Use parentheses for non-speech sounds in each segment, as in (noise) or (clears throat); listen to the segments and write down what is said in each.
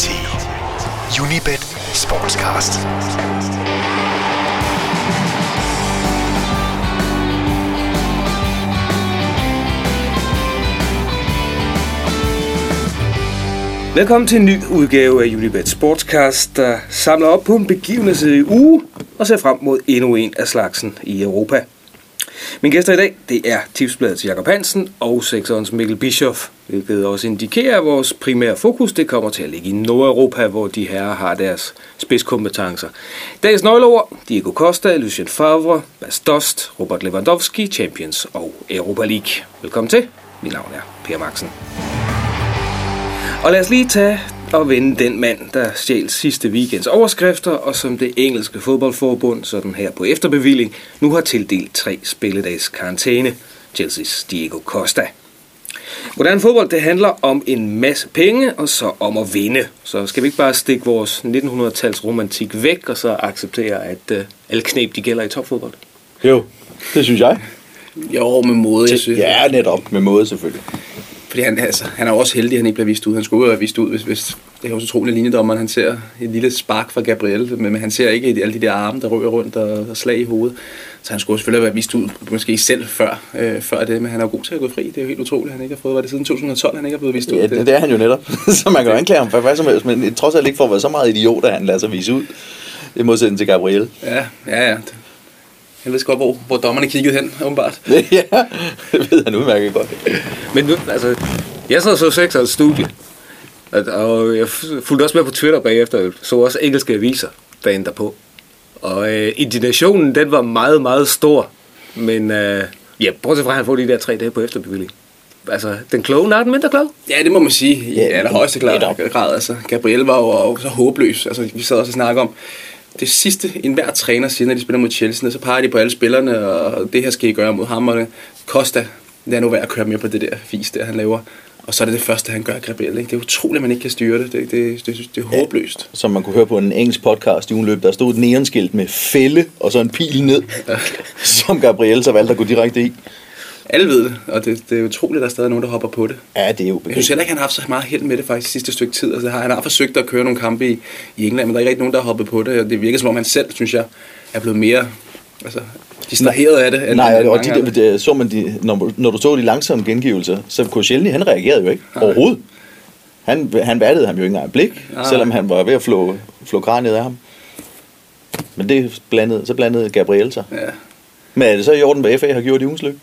til Unibet Sportscast. Velkommen til en ny udgave af Unibet Sportscast, der samler op på en begivenhedsrig uge og ser frem mod endnu en af slagsen i Europa. Min gæster i dag, det er tipsbladets Jakob Hansen og sektorens Mikkel Bischoff, hvilket også indikerer, at vores primære fokus det kommer til at ligge i Nordeuropa, hvor de her har deres spidskompetencer. Dagens nøgleord, Diego Costa, Lucien Favre, Bas Dost, Robert Lewandowski, Champions og Europa League. Velkommen til. Mit navn er Per Maxen. Og lad os lige tage og vende den mand, der stjal sidste weekends overskrifter, og som det engelske fodboldforbund, sådan her på efterbevilling, nu har tildelt tre spilledags karantæne. Chelsea's Diego Costa. Moderne fodbold, det handler om en masse penge, og så om at vinde. Så skal vi ikke bare stikke vores 1900-tals romantik væk, og så acceptere, at uh, alle knep, de gælder i topfodbold? Jo, det synes jeg. Jo, med måde, jeg synes. Ja, netop. Med måde selvfølgelig. Fordi han, altså, han er også heldig, at han ikke bliver vist ud. Han skulle jo have vist ud, hvis, hvis det er jo så utroligt linjedommer. Han ser et lille spark fra Gabriel, men, men han ser ikke alle de der arme, der rører rundt og, og slag i hovedet. Så han skulle selvfølgelig været vist ud, måske selv før, øh, før det, men han er jo god til at gå fri. Det er jo helt utroligt, han ikke har fået, var det siden 2012, han ikke har blevet vist ud. Ja, det, det er han jo netop. (laughs) så man kan jo anklage ham for hvad som helst, men trods alt ikke for at være så meget idiot, at han lader sig vise ud. I modsætning til Gabriel. Ja, ja, ja. Jeg ved godt, hvor, hvor dommerne kiggede hen, åbenbart. (laughs) ja, det ved han udmærket godt. Men nu, altså, jeg sad så seks års studie, og- jeg fulgte også med på Twitter bagefter, så også engelske aviser dagen derpå. Og øh, indignationen, den var meget, meget stor. Men øh, ja, bortset fra, at han får de der tre dage på efterbevilling. Altså, den kloge, nej, den mindre klog. Ja, det må man sige. Ja, ja, allerhøjeste grad, netop. grad. Altså, Gabriel var jo så håbløs. Altså, vi sad også og snakkede om, det sidste, enhver træner siger, når de spiller mod Chelsea, så peger de på alle spillerne, og det her skal I gøre mod ham. Og det. Costa, er nu værd at køre med på det der fis, der han laver. Og så er det det første, han gør, Gabriel. Ikke? Det er utroligt, at man ikke kan styre det. Det, det, det, det er håbløst. Som man kunne høre på en engelsk podcast i ugen løb, der stod et neonskilt med fælde og så en pil ned, (laughs) som Gabriel så valgte at gå direkte i. Alle ved det, og det, det er utroligt, at der er stadig nogen, der hopper på det. Ja, det er jo Jeg synes heller ikke, han har haft så meget held med det faktisk sidste stykke tid. Altså, han har forsøgt at køre nogle kampe i, i England, men der er ikke rigtig nogen, der har hoppet på det. Og det virker som om, han selv, synes jeg, er blevet mere altså, distraheret af det. end- Nej, end og mange de, andre. de, så man de, når, når du så de langsomme gengivelser, så Koscielny, han reagerede jo ikke Nej. overhovedet. Han, han vattede ham jo ikke engang et blik, Nej. selvom han var ved at flå, flå kraniet af ham. Men det blandede, så blandede Gabriel sig. Ja. Men er det så i orden, hvad FA har gjort i ugens løb?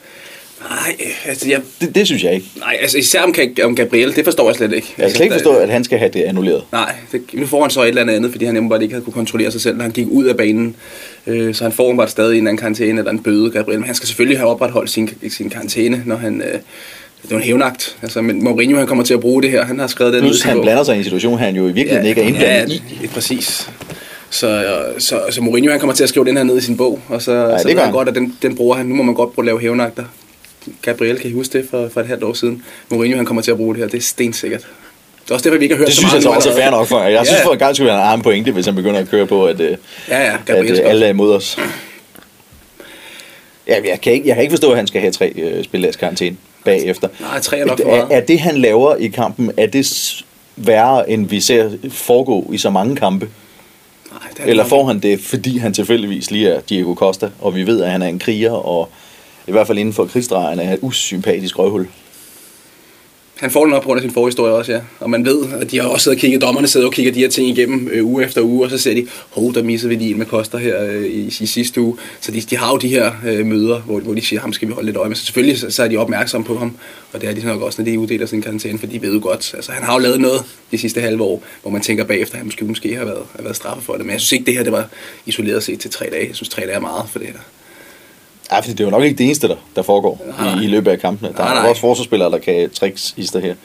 Nej, altså, jeg, Det, det synes jeg ikke. nej, altså især om, om Gabriel, det forstår jeg slet ikke. Jeg kan slet ikke forstå, at han skal have det annulleret. Nej, det, nu får han så et eller andet andet, fordi han åbenbart ikke havde kunne kontrollere sig selv, når han gik ud af banen. Øh, så han får åbenbart stadig en anden karantæne eller en bøde, Gabriel. Men han skal selvfølgelig have opretholdt sin, sin karantæne, når han... Øh, det var en hævnagt. Altså, men Mourinho han kommer til at bruge det her. Han har skrevet den Plus han blander sig i en situation, han jo i virkeligheden ikke er indblandet i. ja, præcis. Så, så, så Mourinho han kommer til at skrive den her ned i sin bog, og så, det så ved gør han han. godt, at den, den bruger han. Nu må man godt prøve at lave hævnagter. Gabriel, kan I huske det for, for et halvt år siden? Mourinho han kommer til at bruge det her, det er stensikkert. Det er også derfor, vi ikke har hørt Det så synes meget jeg så også er fair nok for. Jeg synes Ja. for en gang skulle han have en pointe, hvis han begynder at køre på, at, øh, Ja, ja, at Gabriel øh, skal alle er imod os. Ja, jeg, kan ikke, jeg kan ikke forstå, at han skal have tre øh, spilledags karantæne bagefter. Nej, tre er nok for er, meget. er det, han laver i kampen, er det værre, end vi ser foregå i så mange kampe? Nej, det er Eller får han det, fordi han tilfældigvis lige er Diego Costa, og vi ved, at han er en kriger, og i hvert fald inden for krigsdrejerne er et usympatisk røvhul? Han får den op på grund af sin forhistorie også, ja. Og man ved, at de har også siddet og kigget, dommerne sidder og kigger de her ting igennem øh, uge efter uge, og så ser de, hov, der misser vi lige en med Koster her øh, i, i, sidste uge. Så de, de har jo de her øh, møder, hvor, hvor de siger, ham skal vi holde lidt øje med. Så selvfølgelig så, så er de opmærksomme på ham, og det er de nok også, når de uddeler sin karantæne, for de ved jo godt. Altså, han har jo lavet noget de sidste halve år, hvor man tænker bagefter, at han måske, måske har været, har været straffet for det. Men jeg synes ikke, det her det var isoleret set til tre dage. Jeg synes, tre dage er meget for det her. Ja, fordi det er jo nok ikke det eneste, der, der foregår Nej. i, i løbet af kampene. Der Nej, er nej. også forsvarsspillere, der kan tricks i det her.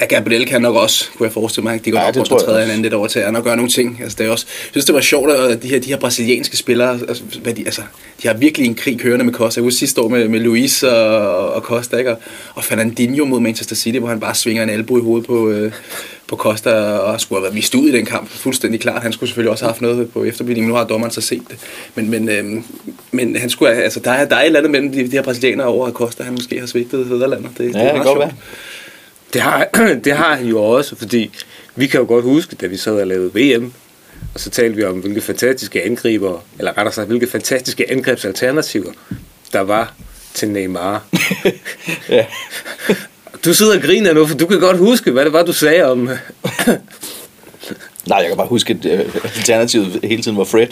Ja, Gabriel kan nok også, kunne jeg forestille mig. De går Ja, ja, det nok tror også jeg træde også. hinanden lidt over tæerne og gøre nogle ting. Altså, det er også, jeg synes, det var sjovt, at de her, de her brasilianske spillere, altså, hvad de, altså, de har virkelig en krig kørende med Costa. Jeg husker sidste år med, med Luis og, og Costa, ikke? Og, og Fernandinho mod Manchester City, hvor han bare svinger en albu i hovedet på, øh, på Costa og skulle have været vist ud i den kamp. Fuldstændig klart. Han skulle selvfølgelig også have haft noget på efterbildning. Nu har dommeren så set det. Men, men, øhm, men han skulle, altså, der, er, der er et eller andet mellem de, de her brasilianere over, at Costa han måske har svigtet Fæderlandet. Det, Ja, det kan meget godt sjovt. være. Det har, (clears throat) det har han jo også, fordi vi kan jo godt huske, da vi sad og lavede VM, og så talte vi om, hvilke fantastiske angriber, eller rettere sagt, hvilke fantastiske angrebsalternativer, der var til Neymar. (laughs) Ja. (laughs) Du sidder og griner nu, for du kan godt huske, hvad det var, du sagde om... (laughs) Nej, jeg kan bare huske, at øh, alternativet hele tiden var Fred.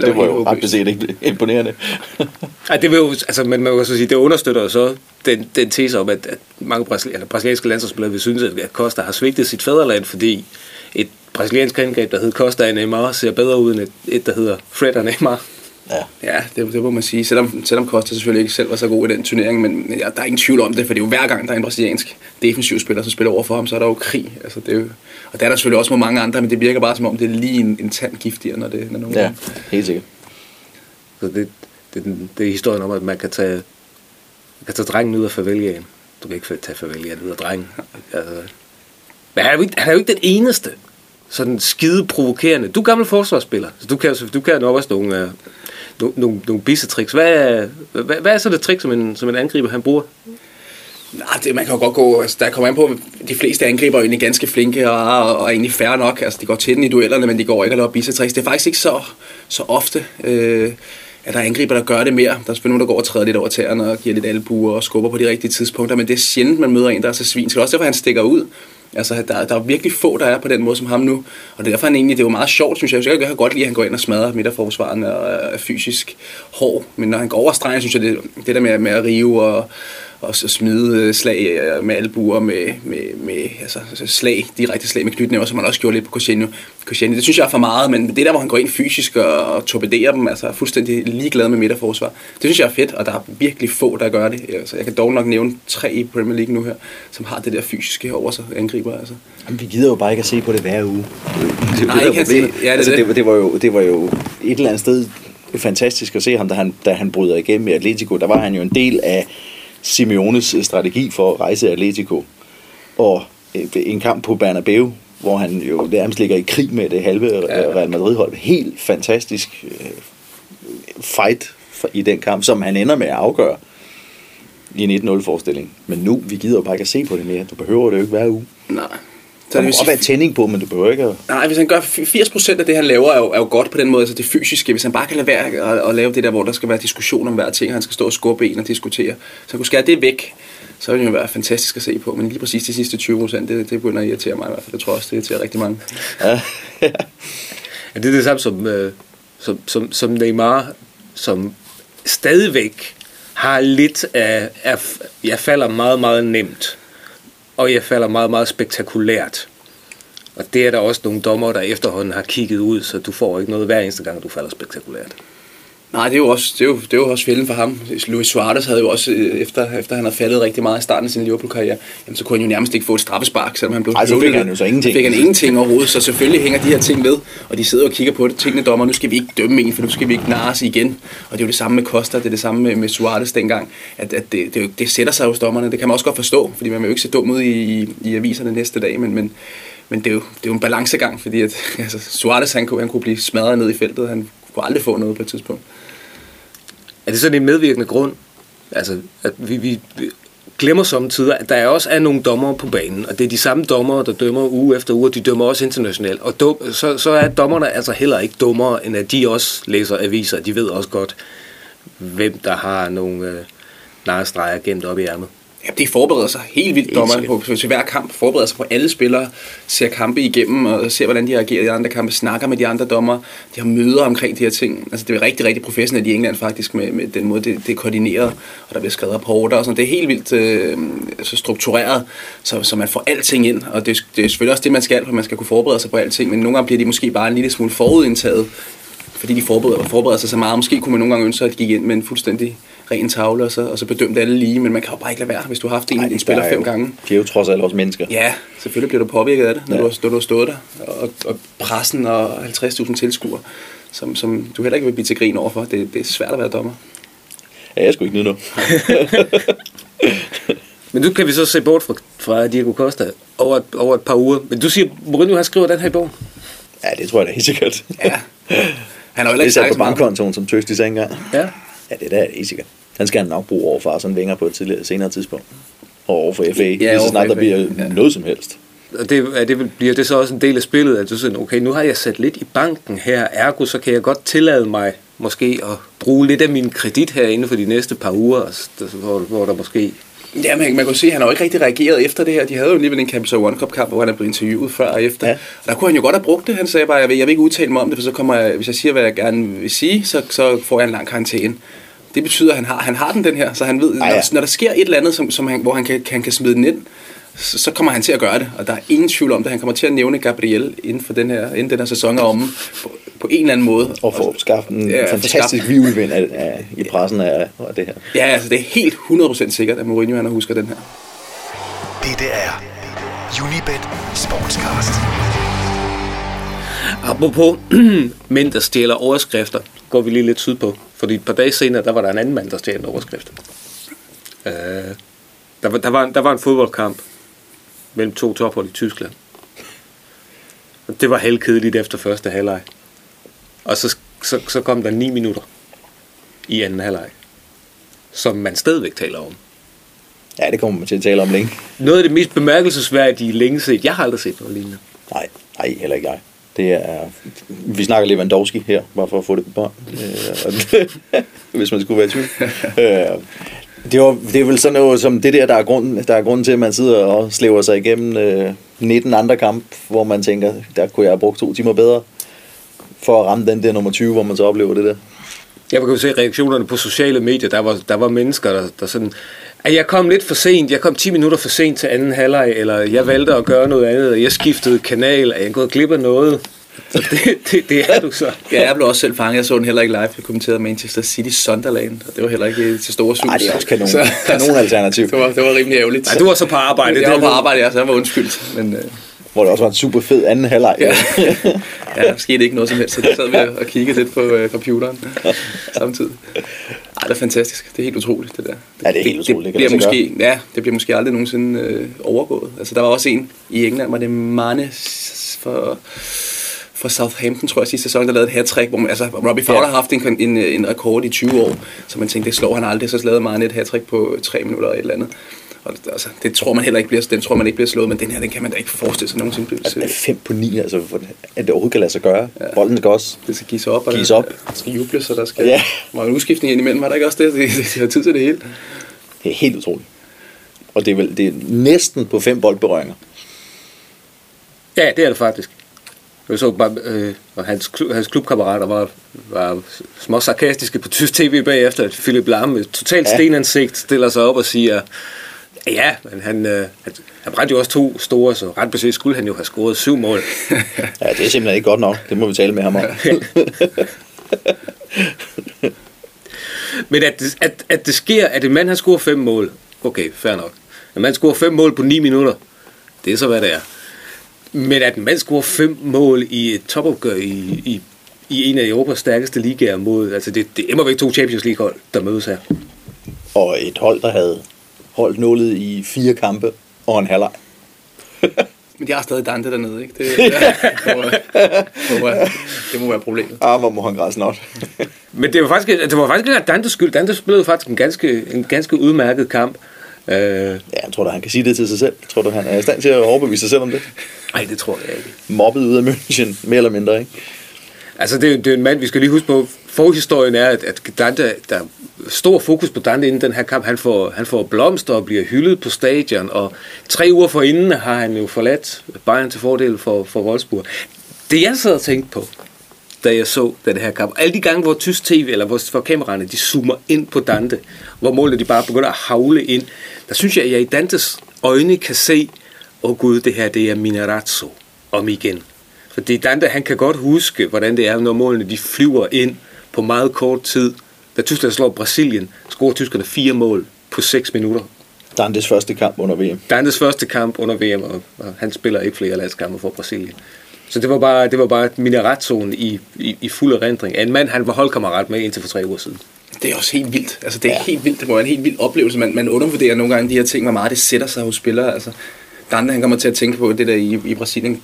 Ja, det var helt jo ret beset ikke imponerende. (laughs) Ej, det vil jo, altså, men man kan så sige, det understøtter jo så den, den tese om, at, at mange brasili- eller brasilianske landsholdsspillere vil synes, at Costa har svigtet sit fædreland, fordi et brasiliansk angreb, der hedder Costa og Neymar, ser bedre ud end et, et der hedder Fred og Neymar. Ja. Ja, det, det må man sige. Selvom, selvom Costa selvfølgelig ikke selv var så god i den turnering, men ja, der er ingen tvivl om det, for det er jo hver gang, der er en brasiliansk defensiv spiller, som spiller over for ham, så er der jo krig. Altså, det er jo, og der er der selvfølgelig også med mange andre, men det virker bare som om, det er lige en, en tand giftigere, når det når nogen ja, helt sikkert. Så det, det, det, det er historien om, at man kan tage, man kan tage drengen ud af faveliaen. Du kan ikke tage faveliaen ud af drengen. Altså, men han er, jo ikke, han er jo ikke den eneste sådan skide provokerende. Du er gammel forsvarsspiller, så du kan, du kan nok også nogle, uh, nogle, nogle, nogle bissetricks. Hvad, hvad, hvad er så det trick, som en, som en angriber han bruger? Nej, det, man kan jo godt gå, altså, der kommer an på, de fleste angriber er jo egentlig ganske flinke og, og, og egentlig færre nok. Altså, de går til den i duellerne, men de går ikke at lave bissetricks. Det er faktisk ikke så, så ofte, øh, at der er angriber, der gør det mere. Der er selvfølgelig nogen, der går og træder lidt over tæerne og giver lidt albuer og skubber på de rigtige tidspunkter, men det er sjældent, man møder en, der er så svin. Så det er også derfor, han stikker ud. Altså, der, der er virkelig få, der er på den måde som ham nu. Og det er derfor, han egentlig, det er jo meget sjovt, synes jeg. Jeg kan godt lide, at han går ind og smadrer midterforsvaren og er fysisk hård. Men når han går over stregen, synes jeg, det, det der med, med at rive og, og så smide øh, slag øh, med albuer, med, med, med altså, altså slag, direkte slag med knytnæver, som man også gjorde lidt på Koscielny. Koscielny. Det synes jeg er for meget, men det der, hvor han går ind fysisk og, og torpederer dem, altså er fuldstændig ligeglad med midterforsvar, det synes jeg er fedt, og der er virkelig få, der gør det. Altså, jeg kan dog nok nævne tre i Premier League nu her, som har det der fysiske over sig, angriber. Altså. Jamen, vi gider jo bare ikke at se på det hver uge. Det, er Nej, det, der ikke ja, det altså, det. det, var- det, var jo, det var jo et eller andet sted fantastisk at se ham, da han, da han bryder igennem i Atletico. Der var han jo en del af Simeones øh, strategi for at rejse Atletico. Og øh, en kamp på Bernabeu, hvor han jo nærmest ligger i krig med det halve. Real Madrid-hold. Helt fantastisk øh, fight i den kamp, som han ender med at afgøre i en 1-0-forestilling. Men nu, vi gider bare ikke at se på det mere. Du behøver det jo ikke hver uge. Nej. Så det vil være sige, tænding på, men du behøver ikke at... nej, hvis han gør 80% af det, han laver, er jo, er jo godt på den måde, altså det fysiske. Hvis han bare kan lade være at, at lave det der, hvor der skal være diskussion om hver ting, han skal stå og skubbe en og diskutere. Så han kunne skære det væk, så ville det jo være fantastisk at se på. Men lige præcis de sidste 20%, det, det begynder at irritere mig i hvert fald. Det tror jeg også, det irriterer rigtig mange. Ja, (laughs) Er det det samme som, øh, som, som, som Neymar, som stadigvæk har lidt af, af... Jeg falder meget, meget nemt, og jeg falder meget, meget spektakulært. Og det er der også nogle dommer, der efterhånden har kigget ud, så du får ikke noget hver eneste gang, du falder spektakulært. Nej, det er jo også, det er jo, det er jo også fælden for ham. Luis Suarez havde jo også, øh, efter, efter han havde faldet rigtig meget i starten af sin Liverpool-karriere, jamen, så kunne han jo nærmest ikke få et straffespark, selvom han blev Ej, så fik han jo så ingenting. Fik han ingenting overhovedet, så selvfølgelig hænger de her ting ved, og de sidder og kigger på det. Tingene dommer, nu skal vi ikke dømme en, for nu skal vi ikke narres igen. Og det er jo det samme med Costa, det er det samme med, med Suarez dengang, at, at det, det, det, sætter sig hos dommerne. Det kan man også godt forstå, fordi man vil jo ikke se dum ud i, i, i aviserne næste dag, men, men, men det, er jo, det er jo en balancegang, fordi at, (laughs) altså, Suarez han kunne, han kunne blive smadret ned i feltet, han kunne aldrig få noget på et tidspunkt. Er det sådan en medvirkende grund? Altså, at vi, vi vi glemmer samtidig, at der også er nogle dommere på banen, og det er de samme dommere, der dømmer uge efter uge, og de dømmer også internationalt. Og dum, så, så er dommerne altså heller ikke dummere, end at de også læser aviser. De ved også godt, hvem der har nogle øh, narestreger gemt op i ærmet. Ja, de forbereder sig helt vildt, dommerne, på, til hver kamp. Forbereder sig på alle spillere, ser kampe igennem og ser, hvordan de reagerer i de andre kampe, snakker med de andre dommer. De har møder omkring de her ting. Altså, det er rigtig, rigtig professionelt i England faktisk, med, med den måde, det, det er koordineret, og der bliver skrevet rapporter og sådan Det er helt vildt øh, så struktureret, så, så man får alting ind, og det, det er selvfølgelig også det, man skal, for man skal kunne forberede sig på alting, men nogle gange bliver de måske bare en lille smule forudindtaget, fordi de forbereder, forbereder sig så meget. Måske kunne man nogle gange ønske sig, at de gik ind med en fuldstændig ren tavle, og så, og så bedømte alle lige, men man kan jo bare ikke lade være, hvis du har haft en, Ej, en spiller er fem jo- gange. De er jo trods alt også mennesker. Ja, selvfølgelig bliver du påvirket af det, når, Ja. du, har, når du har stået der, og, og pressen og 50.000 tilskuere, som, som du heller ikke vil blive til grin overfor. Det, det er svært at være dommer. Ja, jeg skulle ikke nyde noget. (laughs) Men nu kan vi så se bort fra, fra Diego Costa over et, over et par uger. Men du siger, Mourinho har skrevet den her i bogen. Ja, det tror jeg da helt sikkert. Ja. (laughs) Han har jo er ikke sagt på bankkontoen, som Tøstis sagde engang. Ja. Ja, det er da helt sikkert. Den skal han nok bruge over for sådan vinger på et tidligere, senere tidspunkt. og over for FA, ja, lige så snart der bliver Ja. noget som helst. Og det, er det, bliver det så også en del af spillet, at du siger, okay, nu har jeg sat lidt i banken her, ergo så kan jeg godt tillade mig måske at bruge lidt af min kredit her inden for de næste par uger, altså, hvor, hvor der måske... Ja, man, man kunne se, at han har jo ikke rigtig reageret efter det her. De havde jo alligevel en Capital One Cup kamp, hvor han er blevet interviewet før og efter. Ja. Og der kunne han jo godt have brugt det. Han sagde bare, jeg vil, jeg vil ikke udtale mig om det, for så kommer jeg, hvis jeg siger, hvad jeg gerne vil sige, så, så får jeg en lang karantæne. Det betyder, at han har, han har den, den her, så han ved, ja. når, når der sker et eller andet, som, som han, hvor han kan, han kan smide den ind, så, så kommer han til at gøre det. Og der er ingen tvivl om det. Han kommer til at nævne Gabriel inden for den her, inden den her sæson er omme, på, på en eller anden måde. Og få skabt en Ja, fantastisk vivlvind af, af, i pressen af, af det her. Ja, altså det er helt 100% sikkert, at Mourinho han husker den her. Dette er Unibet Sportscast. Apropos (clears throat) mænd, der stjæler overskrifter, går vi lige lidt sydpå. Fordi et par dage senere, der var der en anden mand, der stjal en overskrift. Øh, der, var, der, var, der var en fodboldkamp mellem to tophold i Tyskland. Og det var halvkedeligt efter første halvleg. Og så, så, så kom der 9 minutter i anden halvleg, som man stadigvæk taler om. Ja, det kommer man til at tale om længe. Noget af det mest bemærkelsesværdige længe set. Jeg har aldrig set noget lignende. Nej, nej, heller ikke jeg. Det er, vi snakker Lewandowski her, bare for at få det på bånd, øh, (laughs) hvis man skulle være i tvivl. Øh, det, var, det er vel sådan noget som det der, der er grunden, der er grunden til, at man sidder og slæver sig igennem øh, 19 andre kamp, hvor man tænker, der kunne jeg have brugt to timer bedre, for at ramme den der nummer 20, hvor man så oplever det der. Jeg kunne se reaktionerne på sociale medier. Der var, der var mennesker, der, der sådan... At jeg kom lidt for sent. Jeg kom 10 minutter for sent til anden halvleg. Eller jeg valgte at gøre noget andet. Og jeg skiftede kanal. og jeg gået glip af noget? Så det, det, det er du så. Ja, jeg blev også selv fanget. Jeg så den heller ikke live. Jeg kommenterede Manchester City Sunderland, og det var heller ikke til store sus. Nej, det er også kanon, kanon alternativ, (laughs) det, var, det var rimelig ærgerligt. Nej, du var så på arbejde. Jeg var det på arbejde, ja, så jeg var undskyldt. Men øh, hvor det også var en super fed anden halvleg. ja, (laughs) ja, der skete ikke noget som helst, så der sad vi og kiggede lidt på øh, computeren samtidig. Ej, det er fantastisk. Det er helt utroligt, det der. Ja, det er helt utroligt. Det kan bliver måske, ja, det bliver måske aldrig nogensinde øh, overgået. Altså, der var også en i England, var det Mane for, for Southampton, tror jeg, sidste sæson, der lavede et hat hvor man, altså, Robbie Fowler Ja. har haft en, en, en rekord i 20 år, så man tænkte, det slår han aldrig, så lavede Mane et hat på 3 minutter eller et eller andet. Og det, altså, det tror man heller ikke bliver, den tror man ikke bliver slået, men den her, den kan man da ikke forestille sig nogensinde bliver Altså, den er 5 på 9, altså, for, at det overhovedet kan lade sig gøre. Ja. Bolden skal også Det skal gives op, og Gives der, op. der skal jubles, og der skal Ja. ja. var en udskiftning ind imellem. Var der ikke også det? Det, det, det har tid til det hele. Det er helt utroligt. Og det er, vel, det er næsten på fem boldberøringer. Ja, det er det faktisk. Jeg så bare, øh, og hans, hans klubkammerater var, var små sarkastiske på tysk tv bagefter, at Philip Lahm med totalt Ja. stenansigt stiller sig op og siger, ja, men han, øh, han, han brændte jo også to store, så ret beset skulle han jo have scoret syv mål. (laughs) Ja, det er simpelthen ikke godt nok. Det må vi tale med ham om. (laughs) Men at, det- at, at det sker, at en mand han scorer fem mål, okay, fair nok. En mand scorer fem mål på ni minutter, det er så hvad det er. Men at en mand scorer fem mål i et topopgør i, i, i en af Europas stærkeste ligaer mod, altså det, det er væk to Champions League hold, der mødes her. Og et hold, der havde holdt nullet i fire kampe og en halvleg. (laughs) Men de har stadig Dante dernede, ikke? Det, ja, (laughs) det, må, det, må, være- det må være problemet. Ah, hvor må han græsse not. Men det var faktisk, det var faktisk ikke Dantes skyld. Dante spillede faktisk en ganske, en ganske udmærket kamp. Øh, ja, jeg tror da, han kan sige det til sig selv. Jeg tror du, han er i stand til at overbevise sig selv om det? nej, det tror jeg ikke. Mobbet ud af München, mere eller mindre, ikke? Altså, det, er- det er en mand, vi skal lige huske på. Forhistorien er, at, at Dante, der er stor fokus på Dante inden den her kamp. Han får, han får blomster og bliver hyldet på stadion, og tre uger forinden har han jo forladt Bayern til fordel for, for Wolfsburg. Det jeg sad og tænkte på, da jeg så den her kamp, alle de gange, hvor tysk tv, eller hvor, hvor kameraerne, de zoomer ind på Dante, hvor målene de bare begynder at havle ind, der synes jeg, at jeg i Dantes øjne kan se, åh oh gud, det her, det er Minarazzo om igen. Fordi Dante, han kan godt huske, hvordan det er, når målene de flyver ind på meget kort tid. Da Tyskland slår Brasilien, scorer tyskerne fire mål på 6 minutter. Dantes første kamp under VM. Dantes første kamp under VM, og, og han spiller ikke flere landskampe for Brasilien. Så det var bare, det var bare Minarazzoen i, i, i fuld erindring af en mand, han var holdkammerat med indtil for tre uger siden. Det er også helt vildt. Altså, det er Ja. ja. helt vildt. Det må være en helt vild oplevelse. Man, man undervurderer nogle gange de her ting, hvor meget det sætter sig hos spillere. Altså, Dante, han kommer til at tænke på det der i, i Brasilien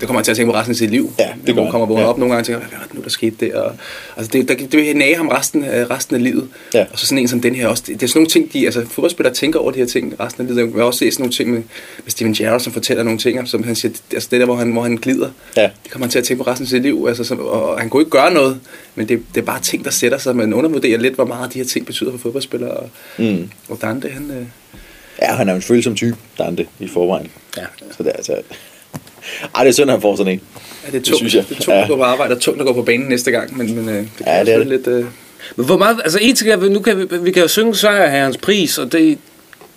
det kommer han til at tænke på resten af sit liv. Ja, det går kommer han. vågne Ja. op nogle gange og tænker, hvad var det nu, der skete der? Og, altså, det, det, det vil nage ham resten, af- resten af livet. Ja. Og så sådan en som den her også. Det, det er sådan nogle ting, de, altså fodboldspillere tænker over de her ting resten af livet. Jeg har også set sådan nogle ting med, med Steven Gerrard, som fortæller nogle ting, som han siger, altså det der, hvor han, hvor han glider. Ja. Det kommer han til at tænke på resten af sit liv. Altså, som, og han kunne ikke gøre noget, men det, det er bare ting, der sætter sig. Man undervurderer lidt, hvor meget de her ting betyder for fodboldspillere. Og, Mm. og Dante, han... Øh, Ja, han er en følsom type, Dante, i forvejen. ja, Så det er altså... Ej, det er synd, at han får sådan en. Ja, det er tungt, synes jeg. det er tungt Ja. at gå på arbejde, og tungt at gå på banen næste gang, men, men øh, det kan Ja, det er det det. lidt... Øh, Men hvor meget, altså en ting er, nu kan vi, vi kan jo synge sejrherrens pris, og det,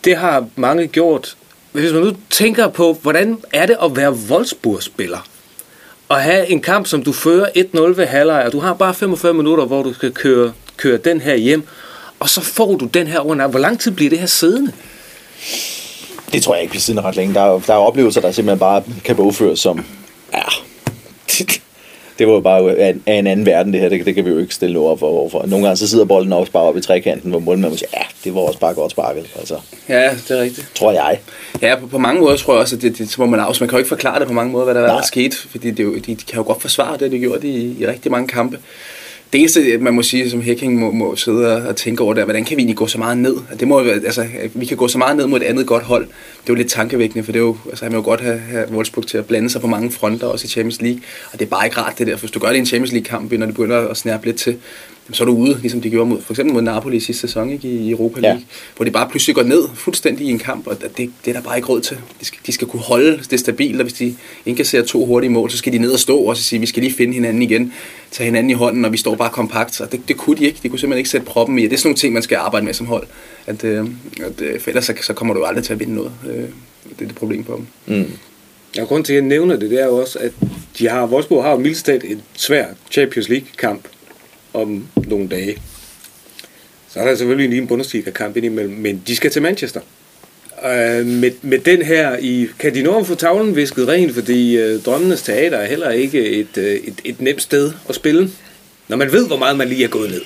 det har mange gjort. Hvis man nu tænker på, hvordan er det at være Wolfsburg-spiller? Og have en kamp, som du fører 1-0 ved halvleg, og du har bare 45 minutter, hvor du skal køre, køre den her hjem, og så får du den her under. Hvor lang tid bliver det her siddende? Det tror jeg ikke bliver siddende ret længe. Der er, der er oplevelser, der simpelthen bare kan bogføres som... Ja, (laughs) det var jo bare af en, af en anden verden, det her. Det, det kan vi jo ikke stille noget op for. Overfor. Nogle gange så sidder bolden også bare oppe i trekanten, hvor målmanden siger, ja, det var også bare godt sparket. Altså, ja, det er rigtigt. tror jeg. Ja, på, på mange måder tror jeg også, at det, det må man afs. Man kan jo ikke forklare det på mange måder, hvad der, hvad der er sket, fordi det jo, de, de kan jo godt forsvare det, de gjorde i, i rigtig mange kampe. Det eneste, man må sige, som Hacking må, må sidde og- tænke over, det er, hvordan kan vi egentlig gå så meget ned? Det må, altså, vi kan gå så meget ned mod et andet godt hold. Det er jo lidt tankevækkende, for det er jo, altså, han vil jo godt have, have Wolfsburg til at blande sig på mange fronter, også i Champions League. Og det er bare ikke rart det der, for hvis du gør det i en Champions League-kamp, når det begynder at snærpe lidt til, så er du ude, ligesom de gjorde mod, for eksempel mod Napoli i sidste sæson ikke, i Europa League, Ja. hvor de bare pludselig går ned fuldstændig i en kamp, og det, det er der bare ikke råd til. De skal, de skal kunne holde det stabilt, og hvis de indkasserer to hurtige mål, så skal de ned og stå og så sige, vi skal lige finde hinanden igen, tage hinanden i hånden, og vi står bare kompakt. Og det, det kunne de ikke. De kunne simpelthen ikke sætte proppen i. Det er sådan nogle ting, man skal arbejde med som hold. At, øh, at, øh, for ellers så, så kommer du jo aldrig til at vinde noget. Øh, det er det problem på dem. Mm. Ja, grund til, at jeg nævner det, det er jo også, at de har, Wolfsburg har jo mildt talt et svær Champions League-kamp om nogle dage. Så er der selvfølgelig lige en Bundesliga-kamp indimellem, men de skal til Manchester. Øh, med, med den her i... Kan de nå at få tavlen visket rent, fordi øh, Drømmenes Teater er heller ikke et, øh, et, et nemt sted at spille, når man ved, hvor meget man lige er gået ned.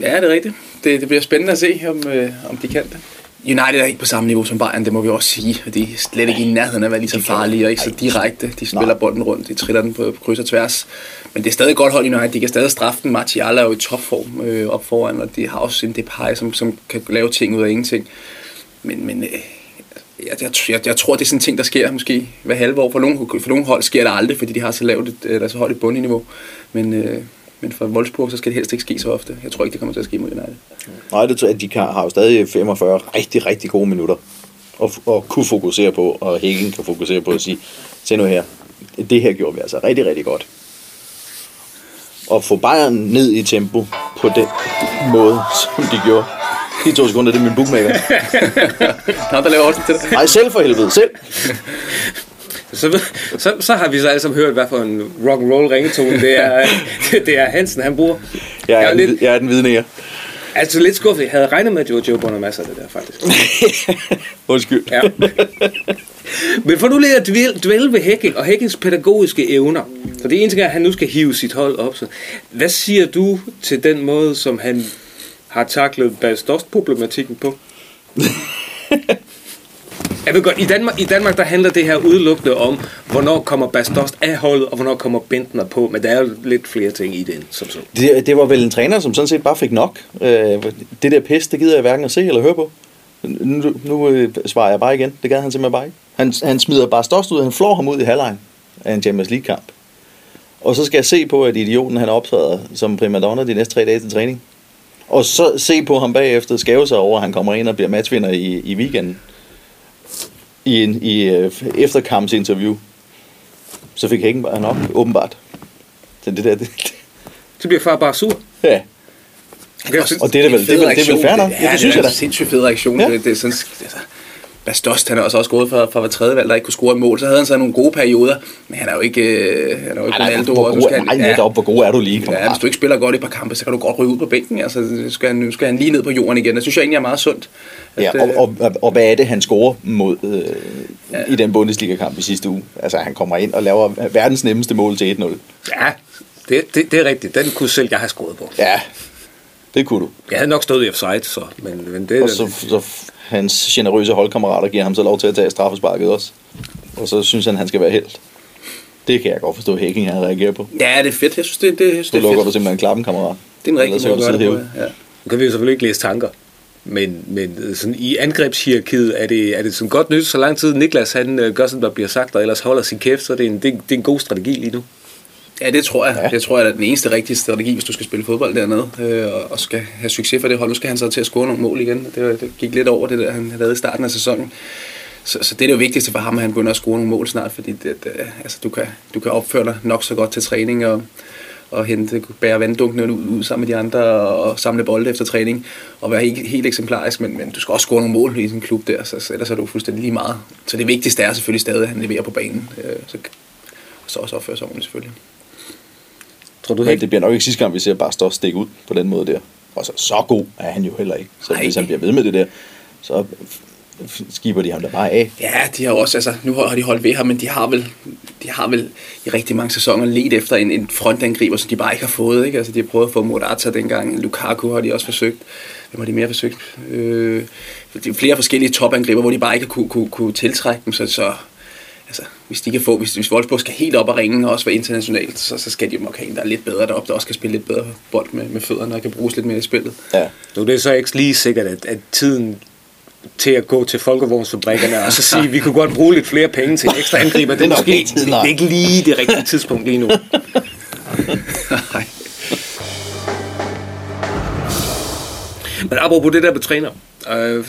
Ja, det er rigtigt. Det, det bliver spændende at se, om, øh, om de kan det. United er ikke på samme niveau som Bayern, det må vi også sige. De er slet ikke i nærheden af at være lige så farlige og ikke så direkte. De spiller Nej. bolden rundt, de triller den på, kryds og tværs. Men det er stadig godt hold United. De kan stadig straffe den. Martial er jo i topform øh, op foran, og de har også en Depay, som, som kan lave ting ud af ingenting. Men, men øh, jeg, jeg, jeg, jeg tror, det er sådan en ting, der sker måske hver halve år. For nogle, for nogle hold sker det aldrig, fordi de har så lavt et, eller så højt et bundniveau. Men, øh, men for Wolfsburg, så skal det helst ikke ske så ofte. Jeg tror ikke, det kommer til at ske mod United. Nej, det tror jeg, at de kan, har jo stadig 45 rigtig, rigtig gode minutter at, at kunne fokusere på, og Hækken kan fokusere på at sige, se nu her, det her gjorde vi altså rigtig, rigtig godt. Og få Bayern ned i tempo på den måde, som de gjorde. De to sekunder, det er min bookmaker. (laughs) Nå, der laver også til det. Nej, selv for helvede, selv. Så, så, så har vi så alle sammen hørt, hvad for en rock and roll ringetone det er, (laughs) det er Hansen, han bruger. Jeg Jeg er, er den, lidt- jeg er den vidne her. Altså lidt skuffet. Jeg havde regnet med, at det var Joe Bonamassa, det der faktisk. (laughs) Undskyld. Ja. Men for nu lige at dvæle, dvæle ved Hækking og Hækkings pædagogiske evner. For det eneste gang, at han nu skal hive sit hold op. Så. Hvad siger du til den måde, som han har taklet Bastost-problematikken på? (laughs) Jeg ved godt, i Danmark, i Danmark der handler det her udelukkende om, hvornår kommer Bastost af holdet, og hvornår kommer Bentner på. Men der er jo lidt flere ting i den, som så. Det, det var vel en træner, som sådan set bare fik nok. Øh, det der pis, det gider jeg hverken at se eller høre på. Nu, nu øh, svarer jeg bare igen. Det gad han simpelthen bare ikke. Han, han smider bare Stost ud. Han flår ham ud i halvlejen af en Champions League-kamp. Og så skal jeg se på, at idioten han optræder som primadonna de næste tre dage til træning. Og så se på ham bagefter skæve sig over, at han kommer ind og bliver matchvinder i, i weekenden. I en i, øh, efterkampsinterview. Så fik Hækken bare nok, åbenbart. Så det der, det, Så bliver far bare sur. ja. Okay, Og det er vel, det er vel, det er vel fair nok? Ja, det synes jeg da. en sindssygt fed reaktion. Ja. Det, det er sådan, altså, Bastost, han er også, gået fra, fra hver tredje valg, der ikke kunne score et mål. Så havde han så nogle gode perioder, men han er jo ikke, øh, han er jo ikke nej, Ronaldo. hvor og nu god, skal han- nej, netop, hvor god er du lige? Ja, hvis du ikke spiller godt i et par kampe, så kan du godt ryge ud på bænken. Altså, nu skal han, nu skal han lige ned på jorden igen. Det synes jeg egentlig er meget sundt. At, Ja, og, og, og, og hvad er det, han scorer mod øh, ja. i den Bundesliga-kamp i sidste uge? Altså, han kommer ind og laver verdens nemmeste mål til 1-0. Ja, det, det, det er rigtigt. Den kunne selv jeg have skåret på. Ja, det kunne du. Jeg havde nok stået i offside, så. Men, men det, Og så, så hans generøse holdkammerater giver ham så lov til at tage straffesparket også. Og så synes han, han skal være helt. Det kan jeg godt forstå, at Hækking han reagerer på. Ja, det er fedt. Jeg synes, det, det, synes, Du det er lukker fedt. du simpelthen klappen, kammerat. Det er en rigtig måde at gøre det på. Ja. Nu kan vi jo selvfølgelig ikke læse tanker, men, men sådan i angrebshierarkiet er det, er det sådan godt nyt, så lang tid Niklas han øh, gør, som der bliver sagt, og ellers holder sin kæft, så er det en, det, er- det er en god strategi lige nu. Ja, det tror jeg. Ja. Det tror jeg er den eneste rigtige strategi, hvis du skal spille fodbold dernede, øh, og- skal have succes for det hold. Nu skal han så til at score nogle mål igen. Det, det gik lidt over det der, han havde i starten af sæsonen. Så, så det er det jo vigtigste for ham, at han begynder at score nogle mål snart, fordi det, det, altså, du, kan, du kan opføre dig nok så godt til træning og, og hente, bære vanddunkene ud, ud sammen med de andre og, og samle bolde efter træning og være helt, helt eksemplarisk, men, men du skal også score nogle mål i sådan en klub der, så, så ellers er du fuldstændig lige meget. Så det vigtigste er selvfølgelig stadig, at han leverer på banen, øh, så, og så også opføre sig ordentligt selvfølgelig. Tror du Men ikke? det bliver nok ikke sidste gang, vi ser bare stå og stikke ud på den måde der. Og så, så god er han jo heller ikke. Så Nej. hvis han bliver ved med det der, så skiber de ham da bare af. Ja, de har også, altså, nu har de holdt ved ham, men de har vel, de har vel i rigtig mange sæsoner let efter en, en frontangriber, som de bare ikke har fået. Ikke? Altså, de har prøvet at få Morata dengang, Lukaku har de også forsøgt. Hvem har de mere forsøgt? Øh, er flere forskellige topangriber, hvor de bare ikke kunne, kunne, kunne tiltrække dem, så, så hvis de kan få, hvis, hvis Wolfsburg skal helt op og ringe, og også være internationalt, så, så skal de jo nok have en, der er lidt bedre deroppe, der også kan spille lidt bedre bold med, med fødderne og kan bruges lidt mere i spillet. Ja. Nu det er så ikke lige sikkert, at, at tiden til at gå til folkevognsfabrikkerne og så sige, at vi kunne godt bruge lidt flere penge til en ekstra angriber. Det er, Det måske, ikke det er ikke lige det rigtige tidspunkt lige nu. (laughs) Nej. Men apropos det der med træner. Øh,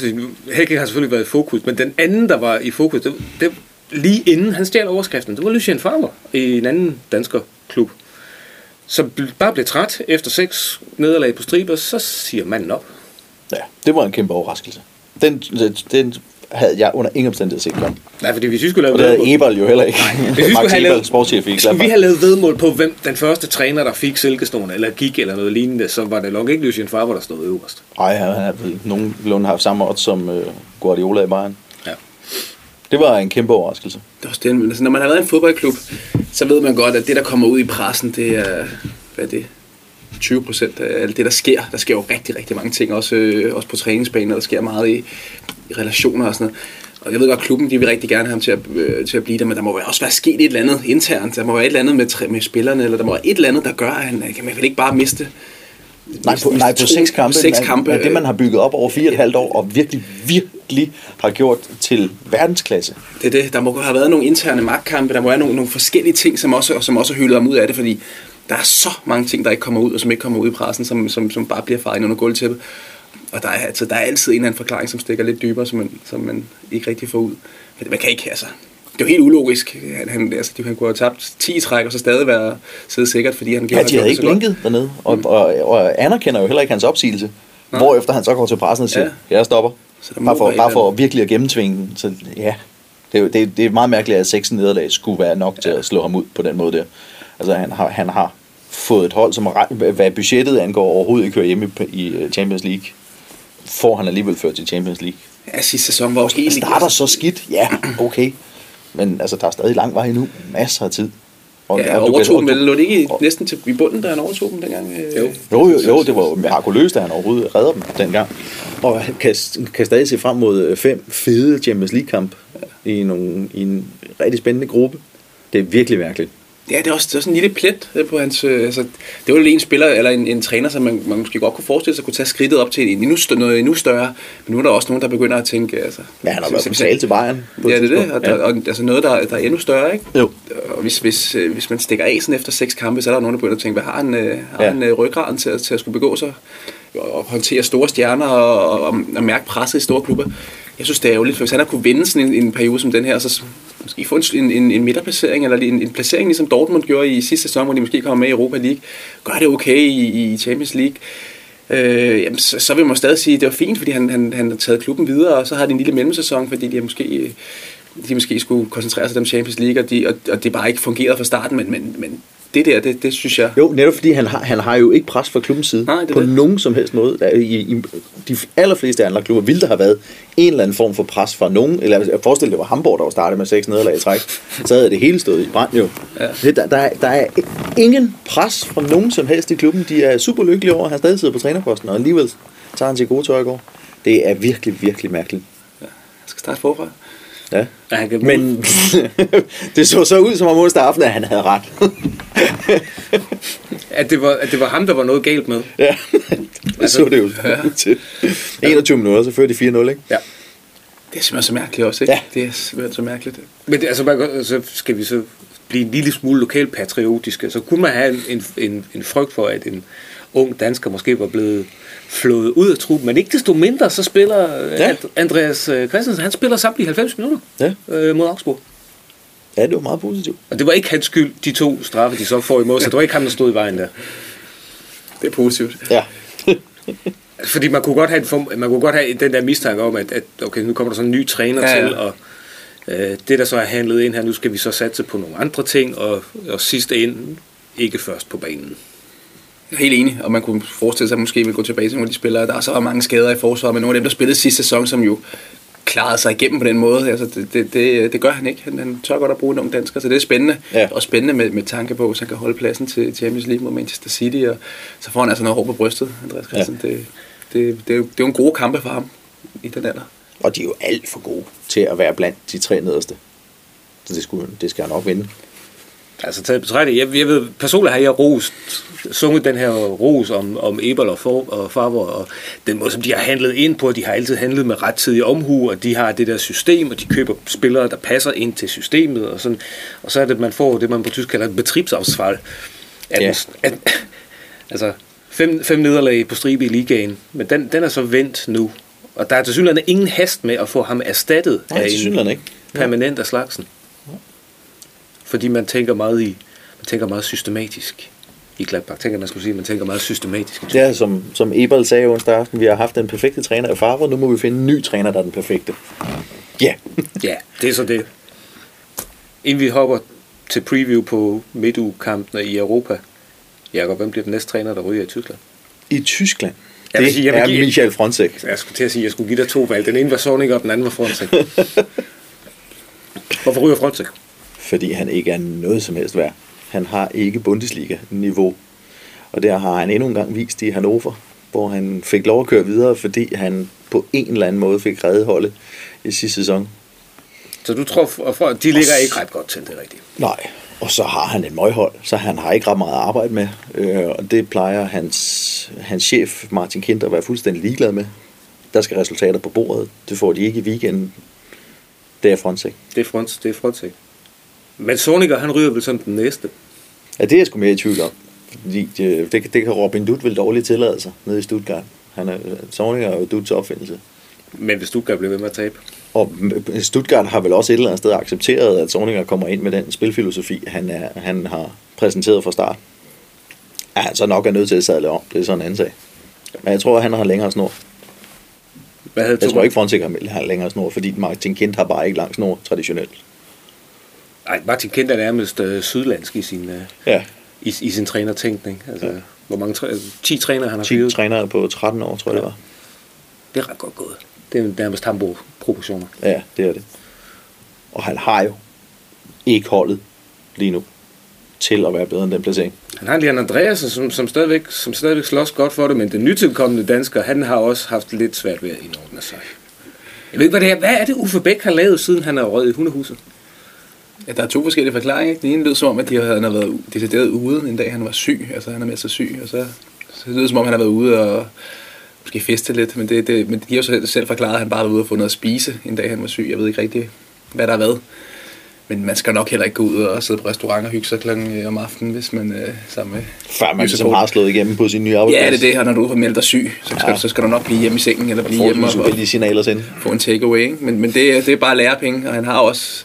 Hækking har selvfølgelig været i fokus, men den anden, der var i fokus, det, det lige inden han stjal overskriften, det var Lucien Favre i en anden dansker klub. Som bl- bare blev træt efter seks nederlag på striber, så siger manden op. ja, det var en kæmpe overraskelse. Den, den, havde jeg under ingen omstændighed set komme. Nej, fordi hvis vi skulle lave Og det havde Eberl jo heller ikke. Hvis (laughs) vi skulle have lavet, sportschef i skulle vi have lavet vedmål på, hvem den første træner, der fik Silkestolen, eller gik eller noget lignende, så var det nok ikke Lucien Favre, der stod øverst. Ej, han har vel nogenlunde haft samme odds som uh, Guardiola i Bayern. Det var en kæmpe overraskelse. Det er også det, men altså, når man har været i en fodboldklub, så ved man godt, at det, der kommer ud i pressen, det er, hvad er det, 20 procent af alt det, der sker. Der sker jo rigtig, rigtig mange ting, også, øh, også på træningsbanen, og der sker meget i, i relationer og sådan noget. Og jeg ved godt, at klubben de vil rigtig gerne have ham til at, øh, til at blive der, men der må også være sket et eller andet internt. Der må være et eller andet med, med spillerne, eller der må være et eller andet, der gør, at han kan man vel ikke bare miste Nej, på, nej, på seks kampe. Seks kampe. Er det, man har bygget op over fire og et halvt år, og virkelig, virkelig har gjort til verdensklasse. Det er det. Der må have været nogle interne magtkampe, der må være nogle, nogle forskellige ting, som også, som også har hyldet ham ud af det, fordi der er så mange ting, der ikke kommer ud, og som ikke kommer ud i pressen, som, som, som bare bliver faret ind under gulvtæppet. Og der er, altså, der er altid en eller anden forklaring, som stikker lidt dybere, som man, som man ikke rigtig får ud. Men man kan ikke, altså, det er jo helt ulogisk. Han, han, altså, han kunne have tabt 10 træk, og så stadig være siddet sikkert, fordi han Ja, gjorde de havde ikke så godt. blinket dernede, og, og, og anerkender jo heller ikke hans opsigelse. Hvorefter han så går til pressen og siger, ja. jeg stopper. Så Bare for, bare for virkelig at gennemtvinge den. Så ja, det er, det, det er meget mærkeligt, at seks nederlag skulle være nok til at slå ham ud på den måde der. Altså han har, han har fået et hold, som ret- hvad budgettet angår overhovedet ikke hører hjemme i, øh, Champions League. Får han alligevel ført til Champions League. Ja, sidste sæson var Det helt... starter så skidt, ja, okay. Men altså, der er stadig lang vej endnu. Masser af tid. Og, Ja, og du overtog dem lå det ikke og- næsten til, i bunden, da han overtog dem dengang? øh? Jo. Jo, jo, jo, det var jo mirakuløst, at han overhovedet redder dem dengang. Og han kan, kan stadig se frem mod øh, fem fede Champions League-kamp i, nogle, i en rigtig spændende gruppe. Det er virkelig mærkeligt. Ja, det er også, det er også en lille plet øh, på hans... Øh, altså, det var jo en spiller, eller en, en træner, som man, man måske godt kunne forestille sig, kunne tage skridtet op til en endnu større, noget endnu større. Men nu er der også nogen, der begynder at tænke... Altså, Ja, han har været på til Bayern. Ja, det er det. Og, der, og, altså noget, der, der er endnu større, ikke? Jo. Og hvis, hvis, øh, hvis man stikker af sådan efter seks kampe, så er der nogen, der begynder at tænke, hvad har han, øh, har Ja. han øh, ryggraden til, at- til at skulle begå sig? Og håndtere store stjerner og, og, og, og mærke presset i store klubber. Jeg synes, det er ærgerligt, for hvis han har kunne vinde sådan en, en periode som den her, så måske få en, en, en midterplacering, eller en, en placering, ligesom Dortmund gjorde i sidste sæson, hvor de måske kommer med i Europa League. Gør det okay i, i Champions League. Øh, jamen, så, så vil man stadig sige, at det var fint, fordi han, han, han har taget klubben videre, og så har de en lille mellemsæson, fordi de måske, de måske skulle koncentrere sig om Champions League, og, de, og, og det bare ikke fungerede fra starten, men, men, men det der, det, det synes jeg... Jo, netop fordi han har, han har jo ikke pres fra klubbens side. Nej, det på det. nogen som helst måde. Der, i, I de allerfleste andre klubber ville der have været en eller anden form for pres fra nogen. Eller jeg forestiller det var Hamburg, der var startet med seks nederlag i træk. Så havde det hele stået i brand jo. Ja. Det, der, der, er, der er ingen pres fra nogen som helst i klubben. De er super lykkelige over, at han stadig sidder på trænerposten, og alligevel tager han til gode tøj i går. Det er virkelig, virkelig mærkeligt. Jeg skal starte forfra. Ja. at han kan Men (laughs) det så så ud som om onsdag aften, at han havde ret. (laughs) at, det var, at det var ham, der var noget galt med. ja, (laughs) det så det jo ud til. 21 minutter, så førte de 4-0, ikke? Ja. Det er simpelthen så mærkeligt også, ikke? Ja. Det er simpelthen så mærkeligt. Men det, altså, man, så skal vi så blive en lille smule lokalpatriotiske. Så kunne man have en, en, en frygt for, at en ung dansker måske var blevet flået ud af truppen. Men ikke desto mindre, så spiller Ja. Andreas øh, Christensen, han spiller samtlige 90 minutter Ja. øh, mod Augsburg. Ja, det var meget positivt. Og det var ikke hans skyld, de to straffe, de så får imod, så det var ikke ham, der stod i vejen der. Det er positivt. Ja. (laughs) Fordi man kunne godt have, en form, man kunne godt have den der mistanke om, at, at okay, nu kommer der sådan en ny træner Ja, ja, til, og øh, det der så er handlet ind her, nu skal vi så satse på nogle andre ting, og, og sidste ind, ikke først på banen. Jeg er helt enig, og man kunne forestille sig, at man måske vil gå tilbage til nogle af de spillere. Der er så mange skader i forsvaret, men nogle af dem, der spillede sidste sæson, som jo klarede sig igennem på den måde. Altså, det, det, det, det gør han ikke. Han, han tør godt at bruge en ung dansker, så det er spændende. Ja. Og spændende med, med tanke på, hvis han kan holde pladsen til Champions League mod Manchester City, og så får han altså noget hår på brystet, Andreas Christensen. Ja. Det, det, det, er jo, det er jo en gode kampe for ham i den alder. Og de er jo alt for gode til at være blandt de tre nederste. Så det, skulle, det skal han nok vinde. Altså taget i betragtning, jeg, jeg ved, personligt har jeg rost, sunget den her ros om, om Eberl og, for, og Favre, og den måde, som de har handlet ind på, de har altid handlet med rettidig omhu, og de har det der system, og de køber spillere, der passer ind til systemet, og, sådan, og så er det, man får det, man på tysk kalder et. At, Ja. at, altså, fem, fem nederlag på stribe i ligaen, men den, den er så vendt nu, og der er til synligheden ingen hast med at få ham erstattet Nej, af tilsyneladende ikke. permanent af slagsen. Fordi man tænker meget i, man tænker meget systematisk. I Gladbach tænker man skulle sige, man tænker meget systematisk. Er som, som Eberl sagde onsdag aften, vi har haft den perfekte træner i Favre, nu må vi finde en ny træner, der er den perfekte. Ja, (laughs) Ja, det er så det. Inden vi hopper til preview på midtugekampene i Europa. Jakob, hvem bliver den næste træner, der ryger i Tyskland? i Tyskland. Jeg Det sige, jeg er give- Michael Fronzek. Jeg skulle til at sige, at jeg skulle give dig to valg. Den ene var Sorning, og den anden var Frontsek. Hvorfor ryger Frontsek? Fordi han ikke er noget som helst værd. Han har ikke Bundesliga-niveau. Og der har han endnu en gang vist i Hannover, hvor han fik lov at køre videre, fordi han på en eller anden måde fik reddet holdet i sidste sæson. Så du tror, at de ligger ikke ret godt til, det rigtigt. Nej, og så har han et møghold, så han har ikke ret meget at arbejde med. Øh, og det plejer hans, hans chef, Martin Kind, at være fuldstændig ligeglad med. Der skal resultater på bordet. Det får de ikke i weekenden. Det er Fronzek. Det er Front, det er. Men Sorniger, han ryger vel som den næste. Ja, det er jeg sgu mere i tvivl om. Fordi det, det, det kan Robin Dutt vel dårligt tillade sig nede i Stuttgart. Han er, Sorninger er jo Dutts opfindelse. Men hvis Stuttgart bliver ved med at tabe. Og Stuttgart har vel også et eller andet sted accepteret, at Sorninger kommer ind med den spilfilosofi, han, er, han har præsenteret fra start. Ja, han så nok er nødt til at sadle om. Det er sådan en anden sag. Men jeg tror, at han har længere snor. Hvad havde Jeg tror ikke, Fronzek har længere snor, fordi Martin Kind har bare ikke lang snor traditionelt. Ej, Martin Kent er nærmest øh, sydlandsk i sin, øh, Ja, i, i sin trænertænkning. Altså, ja. hvor mange træ, 10 trænere han har 10 fyret. trænere på 13 år, tror jeg det var. Det er ret godt gået. Det er nærmest Hamburg-proportioner. Ja, det er det. Og han har jo ikke holdet lige nu til at være bedre end den placering. Han har Leon Andreasen, som, som, stadigvæk, som stadigvæk slås godt for det, men den nytilkommende dansker, han har også haft lidt svært ved at indordne sig. Jeg ved ikke, hvad det er. Hvad er det, Uffe Bæk har lavet, siden han er røget i hundehuset? Ja, der er to forskellige forklaringer. Ikke? Den ene lød som om, at de havde, han har været decideret ude en dag, han var syg. Altså han er med sig syg, og så, så det lyder som om, han har været ude og måske feste lidt. Men, det, det, men de har jo selv, selv forklaret, at han bare var ude og få noget at spise en dag, han var syg. Jeg ved ikke rigtig, hvad der er hvad. Men man skal nok heller ikke gå ud og sidde på restaurant og hygge sig klokken øh, om aftenen, hvis man øh, sammen med... Før man ligesom har slået igennem på sin nye arbejdsplads. Ja, det er det, og når du har meldt dig syg, så skal, Ja. så skal du nok blive hjemme i sengen, eller blive hjemme og, signaler sendt. få en takeaway. Ikke? Men, men det, er- det er bare lærepenge, og han har også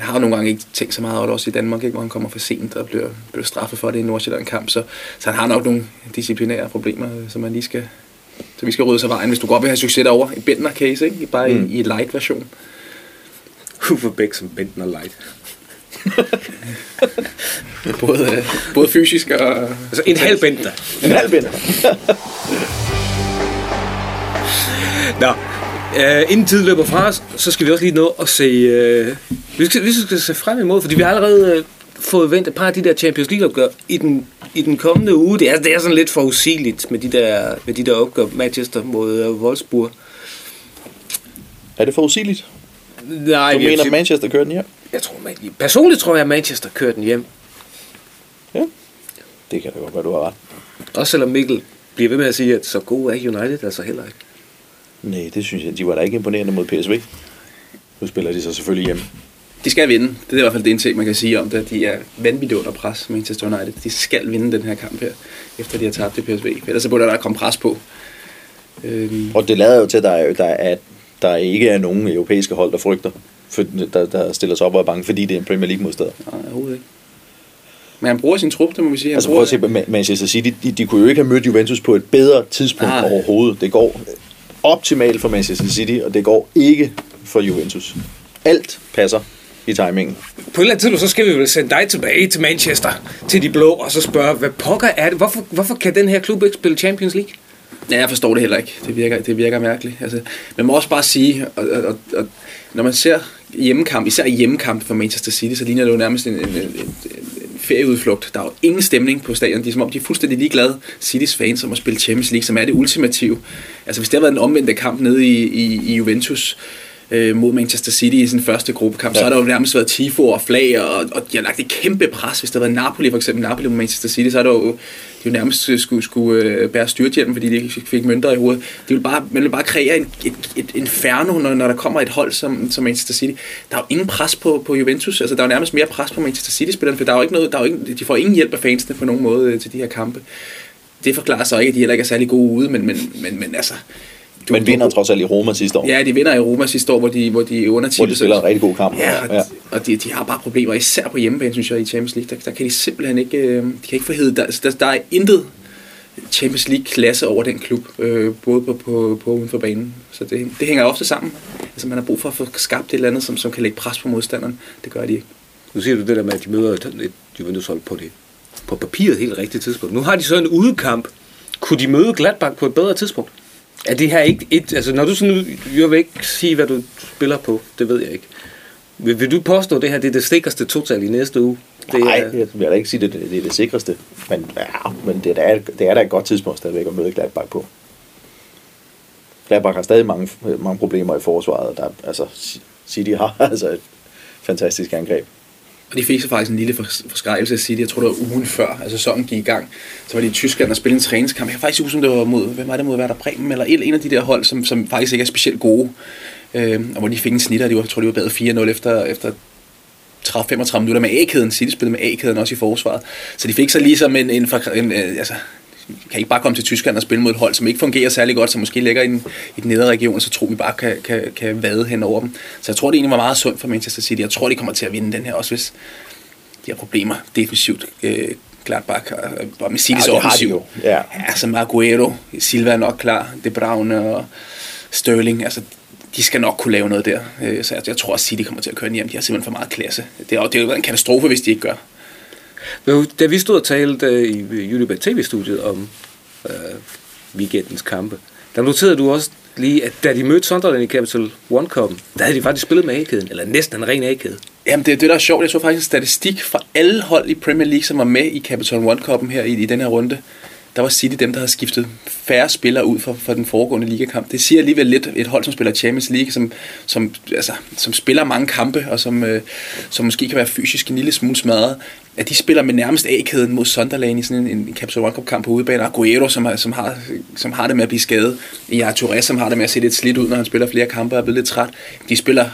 han har nogle gange ikke tænkt så meget over også i Danmark, ikke? hvor han kommer for sent og bliver, bliver straffet for det i en Nordsjælland-kamp. Så, så han har nok nogle disciplinære problemer, øh, som man lige skal, så vi skal rydde sig vejen, hvis du godt vil have succes derovre. I Bentner case, ikke? Bare mm. i, i light version. Uffe Bæk som Bentner Light. (laughs) Både, øh, både fysisk og... Altså en halv Bentner. En halv binder. Nå, øh, inden tiden løber fra os, så skal vi også lige nå at se... Øh, vi, skal, vi skal se frem imod, fordi vi har allerede øh, fået vendt et par af de der Champions League-opgør i den, i den kommende uge. Det er, det er sådan lidt forudsigeligt med de der, med de der opgør. Manchester mod øh, Wolfsburg. Er det forudsigeligt? Nej, Du jeg, mener, jeg, Manchester kører den hjem? jeg tror, man, personligt tror jeg, at Manchester kører den hjem. Ja. Det kan da godt være, du har ret. Også selvom Mikkel bliver ved med at sige, at så god er United altså heller ikke. Nej, det synes jeg. De var da ikke imponerende mod PSV. Nu spiller de så selvfølgelig hjemme. De skal vinde. Det er i hvert fald det en ting, man kan sige om det. De er vanvittigt under pres, Manchester United. De skal vinde den her kamp her, efter de har tabt til PSV. Ellers så burde der komme pres på. Øhm, Og det lader jo til, at der, er, der, er, der ikke er nogen europæiske hold, der frygter, for, der, der stiller sig op og er bange, fordi det er en Premier League modstander. nej, overhovedet ikke. Men han bruger sin trup, det må vi sige. Han Altså prøv at se, Manchester City, de, de kunne jo ikke have mødt Juventus på et bedre tidspunkt Nej. overhovedet. Det går optimalt for Manchester City, og det går ikke for Juventus. Alt passer i timingen. På et eller andet tidspunkt, så skal vi vel sende dig tilbage til Manchester, til de blå, og så spørge, hvad pokker er det? Hvorfor, hvorfor kan den her klub ikke spille Champions League? Ja, jeg forstår det heller ikke. Det virker, det virker mærkeligt. Altså, man må også bare sige, og, og, og, når man ser hjemmekamp, især hjemmekamp for Manchester City, så ligner det jo nærmest en, en, en ferieudflugt. Der er jo ingen stemning på stadion. De er som om, de er fuldstændig ligeglade, Citys fans, som at spille Champions League, som er det ultimative. Altså, hvis det har været en omvendt kamp nede i, i, i Juventus, øh, mod Manchester City i sin første gruppekamp, ja. så har der jo nærmest været tifo og flag, og, og de har lagt et kæmpe pres. Hvis der havde været Napoli, for eksempel Napoli mod Manchester City, så er der jo de jo nærmest øh, skulle, skulle øh, bære styrthjelm, fordi de fik mønter i hovedet. De vil bare, man vil bare kreere en, et, et inferno, når, når der kommer et hold som, som Manchester City. Der er jo ingen pres på, på Juventus, altså der er jo nærmest mere pres på Manchester City-spillerne, for der er jo ikke noget, der er jo ikke, de får ingen hjælp af fansene på nogen måde øh, til de her kampe. Det forklarer så ikke, at de heller ikke er særlig gode ude, men, men, men, men altså... Du, Men vinder trods alt i Roma sidste år. Ja, de vinder i Roma sidste år, hvor de, hvor de under Hvor de spiller en rigtig god kamp. Ja, og, ja. og de, de har bare problemer, især på hjemmebane, synes jeg, i Champions League. Der, der kan de simpelthen ikke, øh, de kan ikke forhede, der, der, der er intet Champions League-klasse over den klub, øh, både på, på, på uden for banen. Så det, det hænger ofte sammen. Altså man har brug for at få skabt et eller andet, som, som kan lægge pres på modstanderen. Det gør de ikke. Nu siger du det der med, at de møder et, Juventus-hold på det på papiret helt rigtige tidspunkt. Nu har de så en udekamp. Kunne de møde Gladbach på et bedre tidspunkt? Er det her ikke et... Altså, når du sådan... Jeg vil ikke sige, hvad du spiller på. Det ved jeg ikke. Vil, vil du påstå, at det her det er det sikreste total i næste uge? Det Nej, er, jeg vil da ikke sige, at det, det er det sikreste. Men, ja, men det, er, det er da et godt tidspunkt stadigvæk at møde Gladbach på. Gladbach har stadig mange, mange problemer i forsvaret. Der, er- altså, City har (laughs) altså et fantastisk angreb. Og de fik så faktisk en lille forskrækkelse at sige det. Jeg tror, det var ugen før, altså sæsonen gik i gang. Så var de i Tyskland og spillede en træningskamp. Jeg kan faktisk huske, om det var mod, hvem var det mod Werder Bremen, eller en en af de der hold, som, som faktisk ikke er specielt gode. Øh, og hvor de fik en snitter, de var, jeg tror, de var bedre 4-0 efter, efter 30-35 minutter med A-kæden. City spillede med A-kæden også i forsvaret. Så de fik så ligesom en, en, en, en altså, kan ikke bare komme til Tyskland og spille mod et hold, som ikke fungerer særlig godt, som måske ligger i den, i den nedre region, så tror vi bare kan, kan, kan vade hen over dem. Så jeg tror, det egentlig var meget sundt for Manchester City. Jeg tror, de kommer til at vinde den her også, hvis de har problemer defensivt. Øh, Gladbach og, og med Citys Ja, offensiv. jo. Ja. ja, som Aguero, Silva er nok klar, De Bruyne og Sterling, altså de skal nok kunne lave noget der. Øh, Så jeg, jeg tror, at City kommer til at køre den hjem. De har simpelthen for meget klasse. Det er det er jo en katastrofe, hvis de ikke gør. Da vi stod og talte øh, i Unibet TV-studiet om øh, weekendens kampe, der noterede du også lige, at da de mødte Sunderland i Capital One Cup, der havde de faktisk spillet med A-kæden, eller næsten en ren A-kæde. Jamen, det er det, der er sjovt. Jeg så faktisk en statistik fra alle hold i Premier League, som var med i Capital One Cup'en her i, i den her runde. Der var City dem, der havde skiftet færre spillere ud for, for den foregående ligakamp. Det siger alligevel lidt et hold, som spiller Champions League, som, som, altså, som spiller mange kampe, og som, øh, som måske kan være fysisk en lille smule smadret, at de spiller med nærmest A-kæden mod Sunderland i sådan en, en Capital One Cup kamp på udebane. Aguero, som, har, som, har, som har det med at blive skadet. Ja, Touré, som har det med at se lidt slidt ud, når han spiller flere kampe og er blevet lidt træt. De spiller,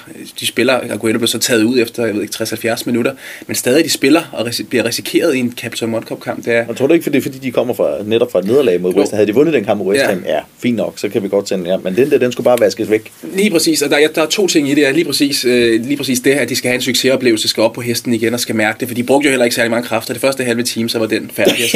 de spiller Aguero blev så taget ud efter, jeg ved ikke, 60-70 minutter, men stadig de spiller og ris- bliver risikeret i en Capital One Cup kamp. Det er, Og tror du ikke, for det er, fordi de kommer fra, netop fra et nederlag mod. West Ham? Havde de vundet den kamp mod West Ja. Ham? Ja. fint nok, så kan vi godt sende den her. Men den der, den skulle bare vaskes væk. Lige præcis, og der, der er to ting i det. Lige præcis, øh, lige præcis det, at de skal have en succesoplevelse, skal op på hesten igen og skal mærke det, for de brugte jo heller ikke særlig mange kræfter. Det første halve time, så var den færdig, og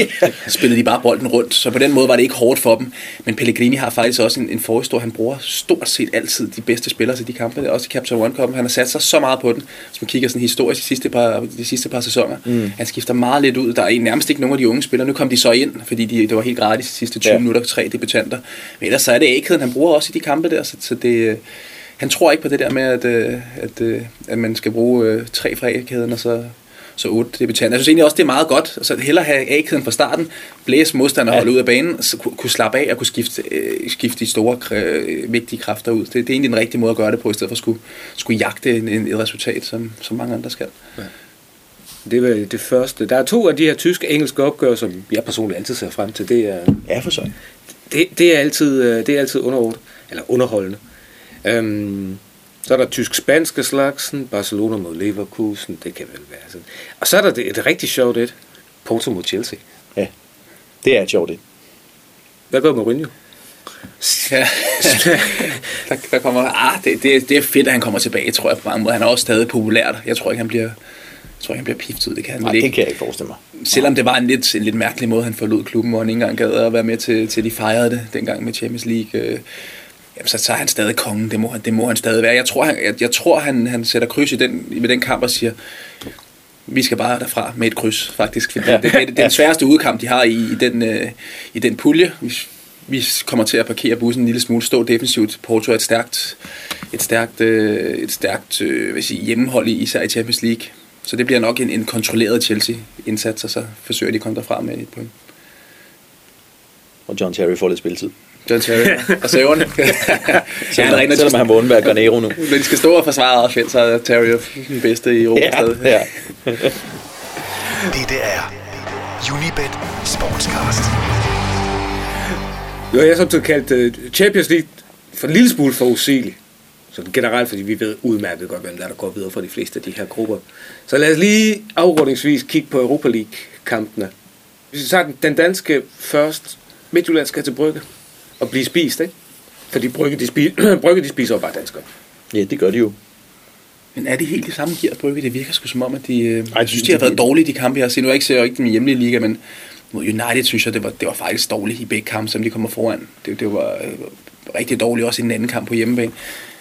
så spillede de bare bolden rundt. Så på den måde var det ikke hårdt for dem. Men Pellegrini har faktisk også en, en forhistorie. Han bruger stort set altid de bedste spillere til de kampe, også i Capital One Cup. Han har sat sig så meget på den, hvis man kigger sådan historisk de sidste par, de sidste par sæsoner. Mm. Han skifter meget lidt ud. Der er nærmest ikke nogen af de unge spillere. Nu kom de så ind, fordi de, det var helt gratis de sidste 20 Ja. ja. minutter, tre debutanter. Men ellers så er det A-kæden, han bruger også i de kampe der, så, så det, øh, han tror ikke på det der med, at, øh, at, øh, at man skal bruge tre fra A-kæden, og så, så otte debutanter. Jeg synes egentlig også, det er meget godt. Så hellere have a fra starten, blæse modstander og holde ud af banen, så kunne, kunne slappe af og kunne skifte, øh, skifte de store, øh, vigtige kræfter ud. Det, det er egentlig den rigtige måde at gøre det på, i stedet for at skulle, skulle jagte en, en, et resultat, som, som mange andre skal. Ja. Det var det første. Der er to af de her tyske-engelske opgør, som jeg personligt altid ser frem til. Det er, Ja, for så. det, det er altid, øh, det er altid underordnet, eller underholdende. Øhm, så er der tysk-spanske slagsen, Barcelona mod Leverkusen, det kan vel være sådan. Og så er der det, et rigtig sjovt et, Porto mod Chelsea. Ja, det er et sjovt. et. Hvad gør Mourinho? Ja. (laughs) der, der kommer, ah, det, det, det, er fedt, at han kommer tilbage, tror jeg på mange måder. Han er også stadig populær. Jeg tror ikke, han bliver, jeg tror ikke, han bliver piftet ud. Det kan han Nej, vel det ikke. kan jeg ikke forestille mig. Selvom det var en lidt, en lidt mærkelig måde, han forlod klubben, hvor han ikke engang gad at være med til, til de fejrede det dengang med Champions League. Øh, jamen, så, så er han stadig kongen. Det må, han- det må han stadig være. Jeg tror, han, jeg, jeg tror, han, han sætter kryds i den, med den kamp og siger, vi skal bare derfra med et kryds, faktisk. Fordi Ja. det, det, det, er den sværeste udkamp, de har i, i, den, øh, i den pulje. Vi, vi kommer til at parkere bussen en lille smule, stå defensivt. Porto er et stærkt, et stærkt, øh, et stærkt øh, hvad vil sige, hjemmehold, i, især i Champions League. Så det bliver nok en, en kontrolleret Chelsea-indsats, og så forsøger de at komme derfra med et point. Og John Terry får lidt spilletid. John Terry og (laughs) ja, Selvom, han selvom han må undvære Granero nu. Når de skal stå og forsvare offense, så er Terry den bedste i Europa Ja, stadig. ja. (laughs) Dette er Unibet Sportscast. Nu har jeg kaldt uh, Champions League for en lille smule for usigelig. Så generelt, fordi vi ved udmærket godt, hvem der, er, der går videre fra de fleste af de her grupper. Så lad os lige afrundingsvis kigge på Europa League-kampene. Hvis vi tager den, den danske først, Midtjylland skal til Brygge og blive spist, ikke? Fordi Brygge, de, spi, (clears throat) Brygge, de spiser jo bare danskere. ja, det gør de jo. Men er det helt det samme gear, Brygge? Det virker sgu som om, at de... Øh, Ej, jeg synes, de- de har været dårlige, de kampe, jeg har set. Nu er jeg ikke ser jo ikke den hjemlige liga, men mod United synes jeg, det var, det var faktisk dårligt i begge kampe, som de kommer foran. Det, det var øh, rigtig dårligt også i den anden kamp på hjemmebane.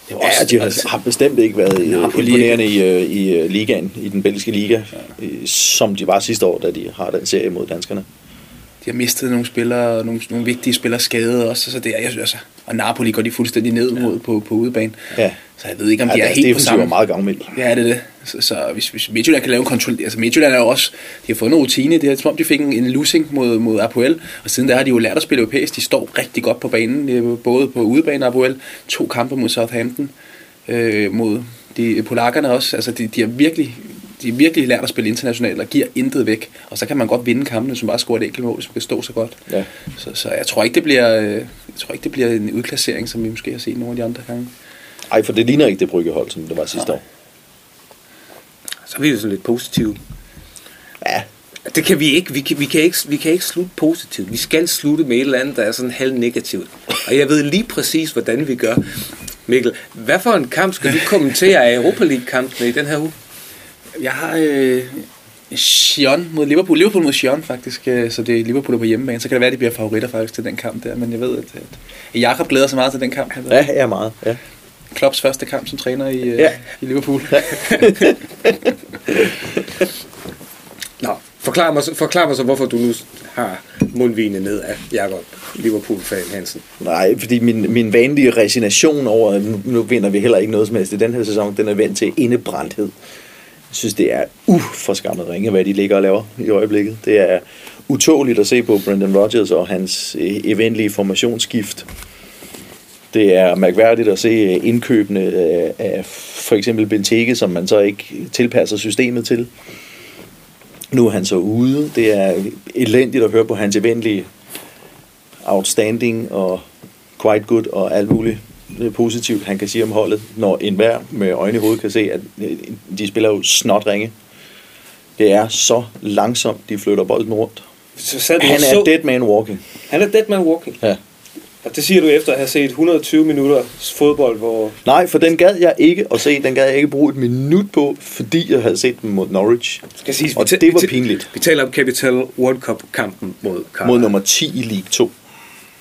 Det var Ja, de har, har bestemt ikke været øh, Napoli- imponerende i, øh, i øh, ligaen, i den belgiske liga, ja. som de var sidste år, da de har den serie mod danskerne. De har mistet nogle spillere, nogle, nogle vigtige spillere skadede også, så det er, jeg synes, altså, og Napoli går de fuldstændig ned mod på, på udebane. Ja. Så jeg ved ikke, om de Ja, er deres helt på defensiv samme. er meget gavmild. Ja, det er det. Så, så hvis, hvis Midtjylland kan lave en kontrol... Altså Midtjylland er jo også... De har fået en rutine. Det er som om, de fik en, en losing mod, mod Apoel. Og siden der har de jo lært at spille europæisk. De står rigtig godt på banen. Det er Både på udebane Apoel. To kampe mod Southampton. Øh, mod de polakkerne også. Altså, de, de har virkelig de virkelig lært at spille internationalt og giver intet væk. Og så kan man godt vinde kampene, som bare scorer et enkelt mål, hvis man kan stå så godt. Ja. Så, så jeg tror ikke, det bliver, øh, jeg tror ikke, det bliver en udklassering, som vi måske har set nogle af de andre gange. Ej, for det ligner ikke det bryggehold, som det var sidste Nej. år. Så er vi jo sådan lidt positive. Ja, Det kan vi ikke. Vi kan, vi, kan ikke. vi kan ikke slutte positivt. Vi skal slutte med et eller andet, der er sådan halv negativt. Og jeg ved lige præcis, hvordan vi gør. Mikkel, hvad for en kamp skal du kommentere af Europa League-kampene i den her uge? Jeg har øh, Sion mod Liverpool. Liverpool mod Sion faktisk, øh, så det er Liverpool der på hjemmebane. Så kan det være, at de bliver favoritter faktisk til den kamp der. Men jeg ved, at, at Jakob glæder sig meget til den kamp. ja, ja meget. Ja. Klopps første kamp som træner i, øh, Ja. i Liverpool. (laughs) Nå, forklar mig, så- forklar mig så, hvorfor du nu har mundvigene ned af Jakob Liverpool-fan Hansen. Nej, fordi min, min vanlige resignation over, at nu, nu vinder vi heller ikke noget som helst i den her sæson, den er vendt til indebrændthed. Jeg synes, det er uforskammet ringe, hvad de ligger og laver i øjeblikket. Det er utåligt at se på Brendan Rodgers og hans eh, eventlige formationsskift. Det er mærkværdigt at se øh, indkøbene eh, af, for eksempel Benteke, som man så ikke tilpasser systemet til. Nu er han så ude. Det er elendigt at høre på hans eventlige outstanding og quite good og alt muligt positivt, han kan sige om holdet, når enhver med øjne i hovedet kan se, at øh, de spiller jo snot ringe. Det er så langsomt, de flytter bolden rundt. Så sad Han er så, dead man walking. han er dead man walking. Ja. Og det siger du efter at have set 120 minutter fodbold, hvor... Nej, for den gad jeg ikke at se. Den gad jeg ikke bruge et minut på, fordi jeg havde set dem mod Norwich. Skal sige, Og det var pinligt. Vi taler om Capital World Cup-kampen mod Cardiff. Mod nummer 10 i League 2.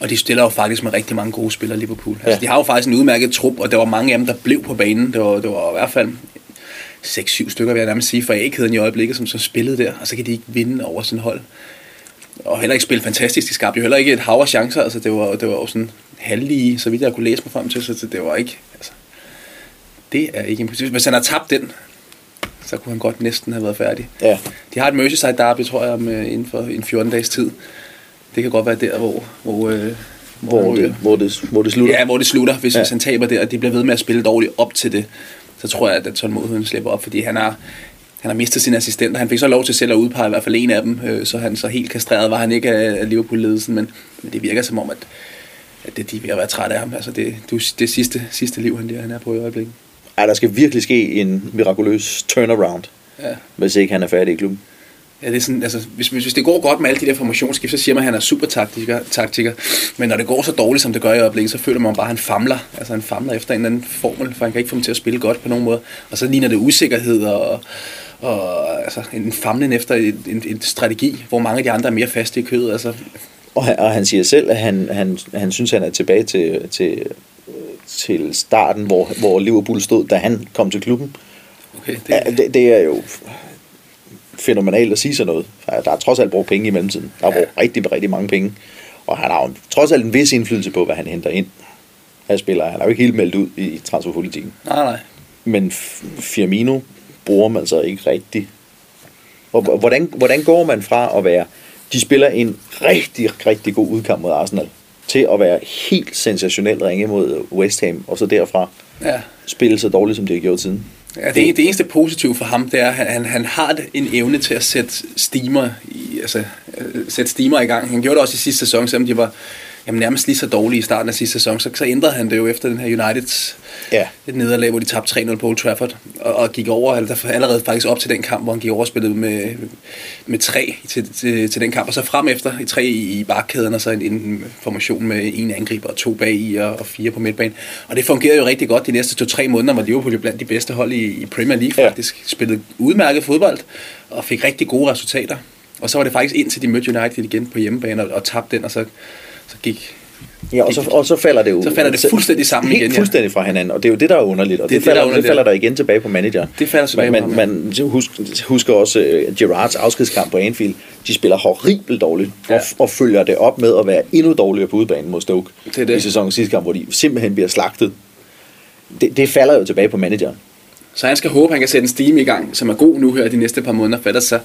Og de stiller jo faktisk med rigtig mange gode spillere Liverpool. Altså, Ja. De har jo faktisk en udmærket trup, og der var mange af dem, der blev på banen. Det var, det var i hvert fald 6-7 stykker, vil jeg nærmest sige, fra ægheden i øjeblikket, som så spillede der, og så kan de ikke vinde over sådan hold. Og heller ikke spille fantastisk. De skabte jo heller ikke et hav af chancer. Altså, det var, det var jo sådan halvlige, så vidt jeg kunne læse mig frem til, så det var ikke... Altså, det er ikke impossible. Hvis han har tabt den, så kunne han godt næsten have været færdig. Ja. De har et Merseyside derby, tror jeg, om, øh, inden for en 14 dages tid. Det kan godt være der, hvor, hvor, øh, Hvor, han det, hvor, det, hvor det slutter. Ja, hvor det slutter. Hvis, Ja. hvis han taber der, og de bliver ved med at spille dårligt op til det, så tror jeg, at tålmodigheden slipper op, fordi han har, han har mistet sine assistenter. Han fik så lov til selv at udpege i hvert fald en af dem, øh, så han så helt kastreret var han ikke af Liverpool-ledelsen, men, men det virker som om, at, at det, de er ved at være trætte af ham. Altså det, det, det sidste, sidste liv, han, der, han er på i øjeblikket. Ej, der skal virkelig ske en mirakuløs turnaround, Ja. hvis ikke han er færdig i klubben. Ja, det er sådan, altså, hvis, hvis, hvis det går godt med alle de der formationsskift, så siger man, at han er super taktiker, taktiker. Men når det går så dårligt, som det gør i øjeblikket, så føler man bare, at han famler. Altså han famler efter en eller anden formel, for han kan ikke få dem til at spille godt på nogen måde. Og så ligner det usikkerhed og, og altså, en famlen efter en, en, en, strategi, hvor mange af de andre er mere faste i kødet. Altså, Og han, og han siger selv, at han, han, han synes, han er tilbage til, til, til starten, hvor, hvor Liverpool stod, da han kom til klubben. okay, det, Ja, det, det er jo fænomenalt at sige sådan noget. Der er trods alt brugt penge i mellemtiden. Der er brugt rigtig, rigtig mange penge. Og han har jo trods alt en vis indflydelse på, hvad han henter ind af spillere. Han er jo ikke helt meldt ud i transferpolitikken. nej, nej. Men Firmino bruger man så ikke rigtigt. Og hvordan, hvordan går man fra at være... De spiller en rigtig, rigtig god udkamp mod Arsenal, til at være helt sensationelt ringe mod West Ham, og så derfra Ja. spille så dårligt, som de har gjort siden. Ja, det, det eneste positive for ham, det er, at han, han, har en evne til at sætte stimer, i, altså, øh, sætte stimer i gang. Han gjorde det også i sidste sæson, selvom de var jamen, nærmest lige så dårlige i starten af sidste sæson. Så, så ændrede han det jo efter den her Uniteds Ja. et nederlag, hvor de tabte 3-0 på Old Trafford, og, og gik over, allerede faktisk op til den kamp, hvor han gik over og spillede med, med tre til, til, til den kamp, og så frem efter i tre i, i bakkæden, og så en, en formation med en angriber og to bag i og, og fire på midtbanen. Og det fungerede jo rigtig godt de næste to-tre måneder, hvor Liverpool jo blandt de bedste hold i, i Premier League Ja. faktisk. Spillede udmærket fodbold og fik rigtig gode resultater. Og så var det faktisk indtil de mødte United igen på hjemmebane og, og tabte den, og så, så gik Ja, og så, og så falder det jo... Så falder det fuldstændig sammen helt igen, ja. fuldstændig fra hinanden, og det er jo det, der er underligt. Og Det det, er det, der falder, er det, falder der igen tilbage på manageren. Det falder tilbage man, på man, man husk, husker også uh, Gerards afskedskamp på Anfield. De spiller horribelt dårligt. Ja. og, og følger det op med at være endnu dårligere på udbanen mod Stoke Det er det. i sæsonens sidste kamp, hvor de simpelthen bliver slagtet. Det, det falder jo tilbage på manageren. Så han skal håbe, at han kan sætte en steam i gang, som er god nu her de næste par måneder, for ellers så,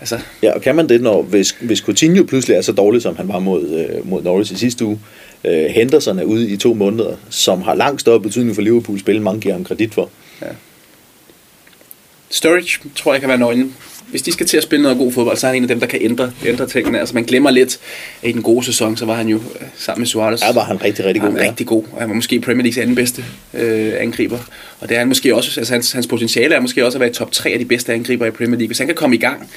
altså, Ja, og kan man det, når, hvis, hvis Coutinho pludselig er så dårlig, som han var mod, øh, mod Norwich i sidste uge, øh, Henderson er ude i to måneder, som har langt større betydning for Liverpool spil, mange giver ham kredit for. Sturridge tror jeg kan være nøglen. Hvis de skal til at spille noget god fodbold, så er han en af dem, der kan ændre, ændre tingene. Altså man glemmer lidt, at i den gode sæson, så var han jo øh, sammen med Suarez. Ja, var han rigtig, rigtig god, Han rigtig god. Og han var måske Premier Leagues anden bedste øh, angriber. Og det er han måske også, altså hans, hans potentiale er måske også at være i top 3 af de bedste angriber i Premier League. Hvis han kan komme i gang,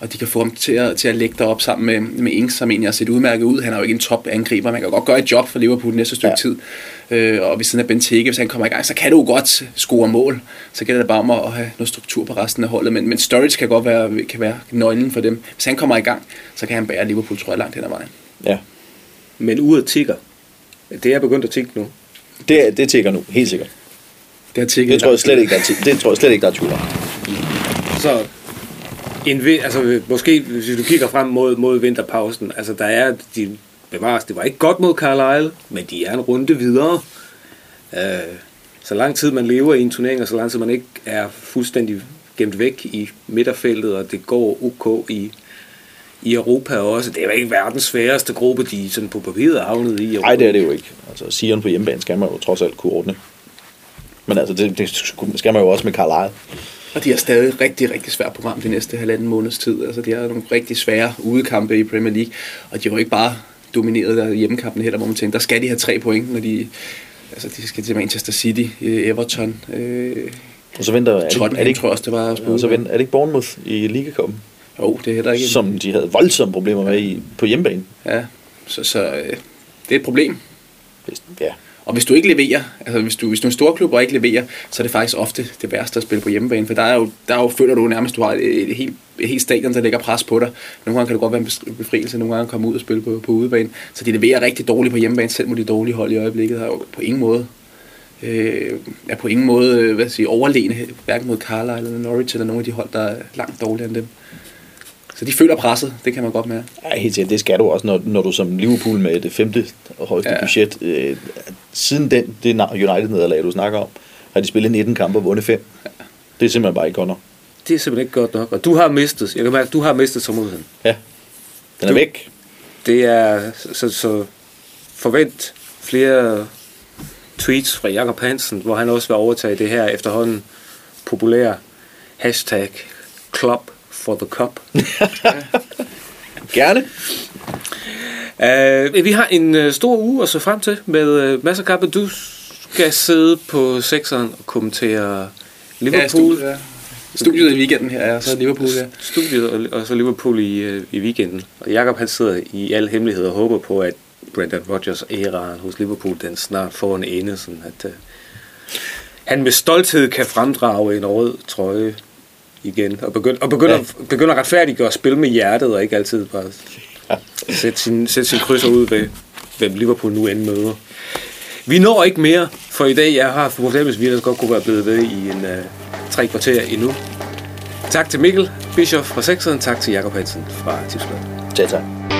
og de kan få ham til at, til at lægge derop sammen med, med Ings, som egentlig har set udmærket ud. Han er jo ikke en top angriber. Man kan godt gøre et job for Liverpool næste stykke Ja. tid. Øh, og ved siden af Benteke, hvis han kommer i gang, så kan du jo godt score mål. Så gælder det bare om at have noget struktur på resten af holdet. Men, men Sturridge kan godt være, kan være nøglen for dem. Hvis han kommer i gang, så kan han bære Liverpool, tror jeg, langt hen ad vejen. Ja. Men uret tigger. Det er begyndt at tikke nu. Det, det tækker nu, helt sikkert. Det, har Det tror jeg slet ikke, der er, det tror jeg slet ikke, der er tvivl om. Så en, altså, måske, hvis du kigger frem mod, mod vinterpausen, altså der er, de bevares, det var ikke godt mod Carlisle, men de er en runde videre. Øh, så lang tid man lever i en turnering, og så lang tid man ikke er fuldstændig gemt væk i midterfeltet, og det går ok i, i Europa også. Det er jo ikke verdens sværeste gruppe, de sådan på papiret er havnet i. Europa. Nej, det er det jo ikke. Altså, Sion på hjemmebane skal man jo trods alt kunne ordne. Men altså, det, det skal man jo også med Carlisle. Og de har stadig rigtig, rigtig svært program de næste halvanden måneds tid. Altså, de har nogle rigtig svære udekampe i Premier League, og de jo ikke bare domineret der hjemmekampen heller, hvor man tænker, der skal de have tre point, når de, altså, de skal til Manchester City, øh, Everton, øh, Og så venter, er det, er det Tottenham, ikke, tror jeg også, det var. og så venter, er det ikke Bournemouth i Ligacupen, Jo, det er heller ikke. som de havde voldsomme problemer med i, på hjemmebane? Ja, så, så øh, det er et problem. Ja. Og hvis du ikke leverer, altså hvis du, hvis du er en stor klub og ikke leverer, så er det faktisk ofte det værste at spille på hjemmebane, for der er jo, der er jo føler du nærmest, du har et, et, helt, et helt stadion, der lægger pres på dig. Nogle gange kan det godt være en befrielse, nogle gange komme ud og spille på, på udebane. Så de leverer rigtig dårligt på hjemmebane, selv mod de dårlige hold i øjeblikket, har jo på ingen måde øh, er på ingen måde øh, hvad skal jeg sige, overlegne, hverken mod Carlisle eller Norwich eller nogle af de hold, der er langt dårligere end dem. Så de føler presset, det kan man godt mærke. Ja, helt sikkert. Det skal du også, når, når du som Liverpool med det femte og højeste ja. Ja. budget, øh, siden den, det United-nederlag, du snakker om, har de spillet 19 kampe og vundet 5. Det er simpelthen bare ikke godt nok. det er simpelthen ikke godt nok. Og du har mistet, jeg kan mærke, du har mistet tålmodigheden. Ja. Den er Du- væk. Det er, så, så forvent flere tweets fra Jakob Hansen, hvor han også vil overtage det her efterhånden populære hashtag Club for the Cup. Gerne. Uh, vi har en uh, stor uge at se frem til med uh, masser af kampe. Du skal sidde på sekseren og kommentere Ja, Liverpool. studiet, ja. Studiet i weekenden her, ja, så er Liverpool, ja. studiet og, og så Liverpool i, i weekenden. Og Jakob han sidder i al hemmelighed og håber på, at Brendan Rodgers æraen hos Liverpool, den snart får en ende, sådan at øh, han med stolthed kan fremdrage en rød trøje igen, og begynder, og begynder, ja. begynder at retfærdiggøre at spille med hjertet, og ikke altid bare sætte sin, sætte sin krydser ud ved, hvem Liverpool nu end møder. Vi når ikke mere for i dag. Jeg har forhåbentlig, vi ellers godt kunne være blevet ved i en øh, tre kvarter endnu. Tak til Mikkel Bischoff fra Sekseren. Tak til Jakob Hansen fra Tipsbladet. Tja, tak.